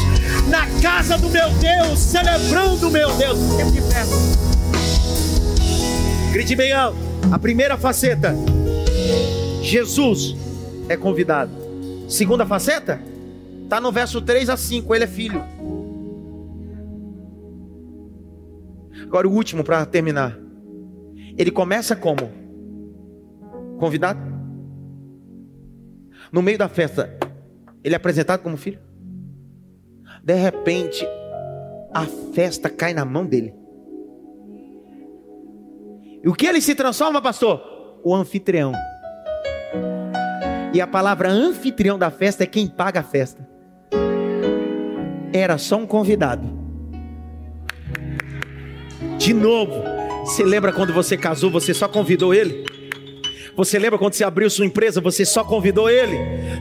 Na casa do meu Deus, celebrando o meu Deus. Tempo de festa. Grite bem alto. A primeira faceta. Jesus é convidado. Segunda faceta? Está no verso 3 a 5, ele é filho. Agora o último para terminar. Ele começa como? Convidado? No meio da festa, ele é apresentado como filho? De repente, a festa cai na mão dele. E o que ele se transforma, pastor? O anfitrião. E a palavra anfitrião da festa é quem paga a festa era só um convidado. De novo, você lembra quando você casou, você só convidou ele? Você lembra quando você abriu sua empresa, você só convidou ele?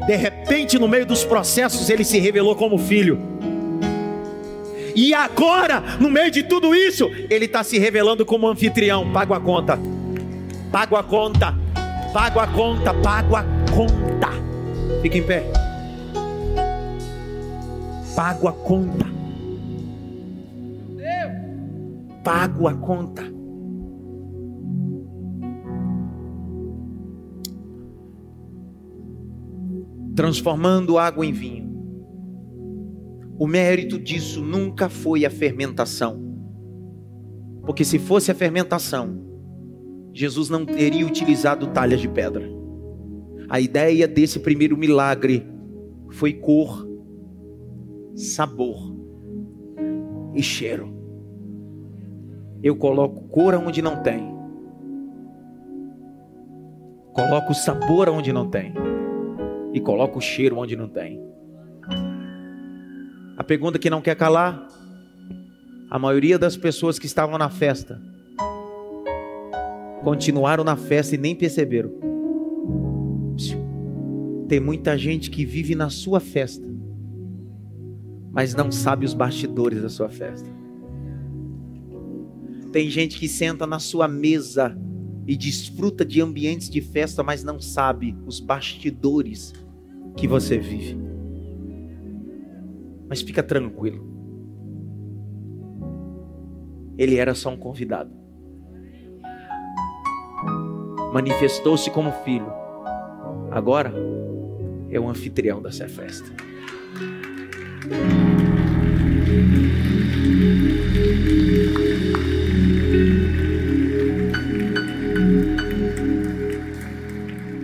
De repente, no meio dos processos, ele se revelou como filho. E agora, no meio de tudo isso, ele está se revelando como anfitrião. Pago a conta, pago a conta, pago a conta, pago a conta. Fica em pé pago a conta. Pago a conta. Transformando água em vinho. O mérito disso nunca foi a fermentação. Porque se fosse a fermentação, Jesus não teria utilizado talhas de pedra. A ideia desse primeiro milagre foi cor sabor e cheiro. Eu coloco cor onde não tem. Coloco sabor onde não tem. E coloco cheiro onde não tem. A pergunta que não quer calar: a maioria das pessoas que estavam na festa continuaram na festa e nem perceberam. Tem muita gente que vive na sua festa mas não sabe os bastidores da sua festa. Tem gente que senta na sua mesa e desfruta de ambientes de festa, mas não sabe os bastidores que você vive. Mas fica tranquilo. Ele era só um convidado. Manifestou-se como filho. Agora é o anfitrião dessa festa.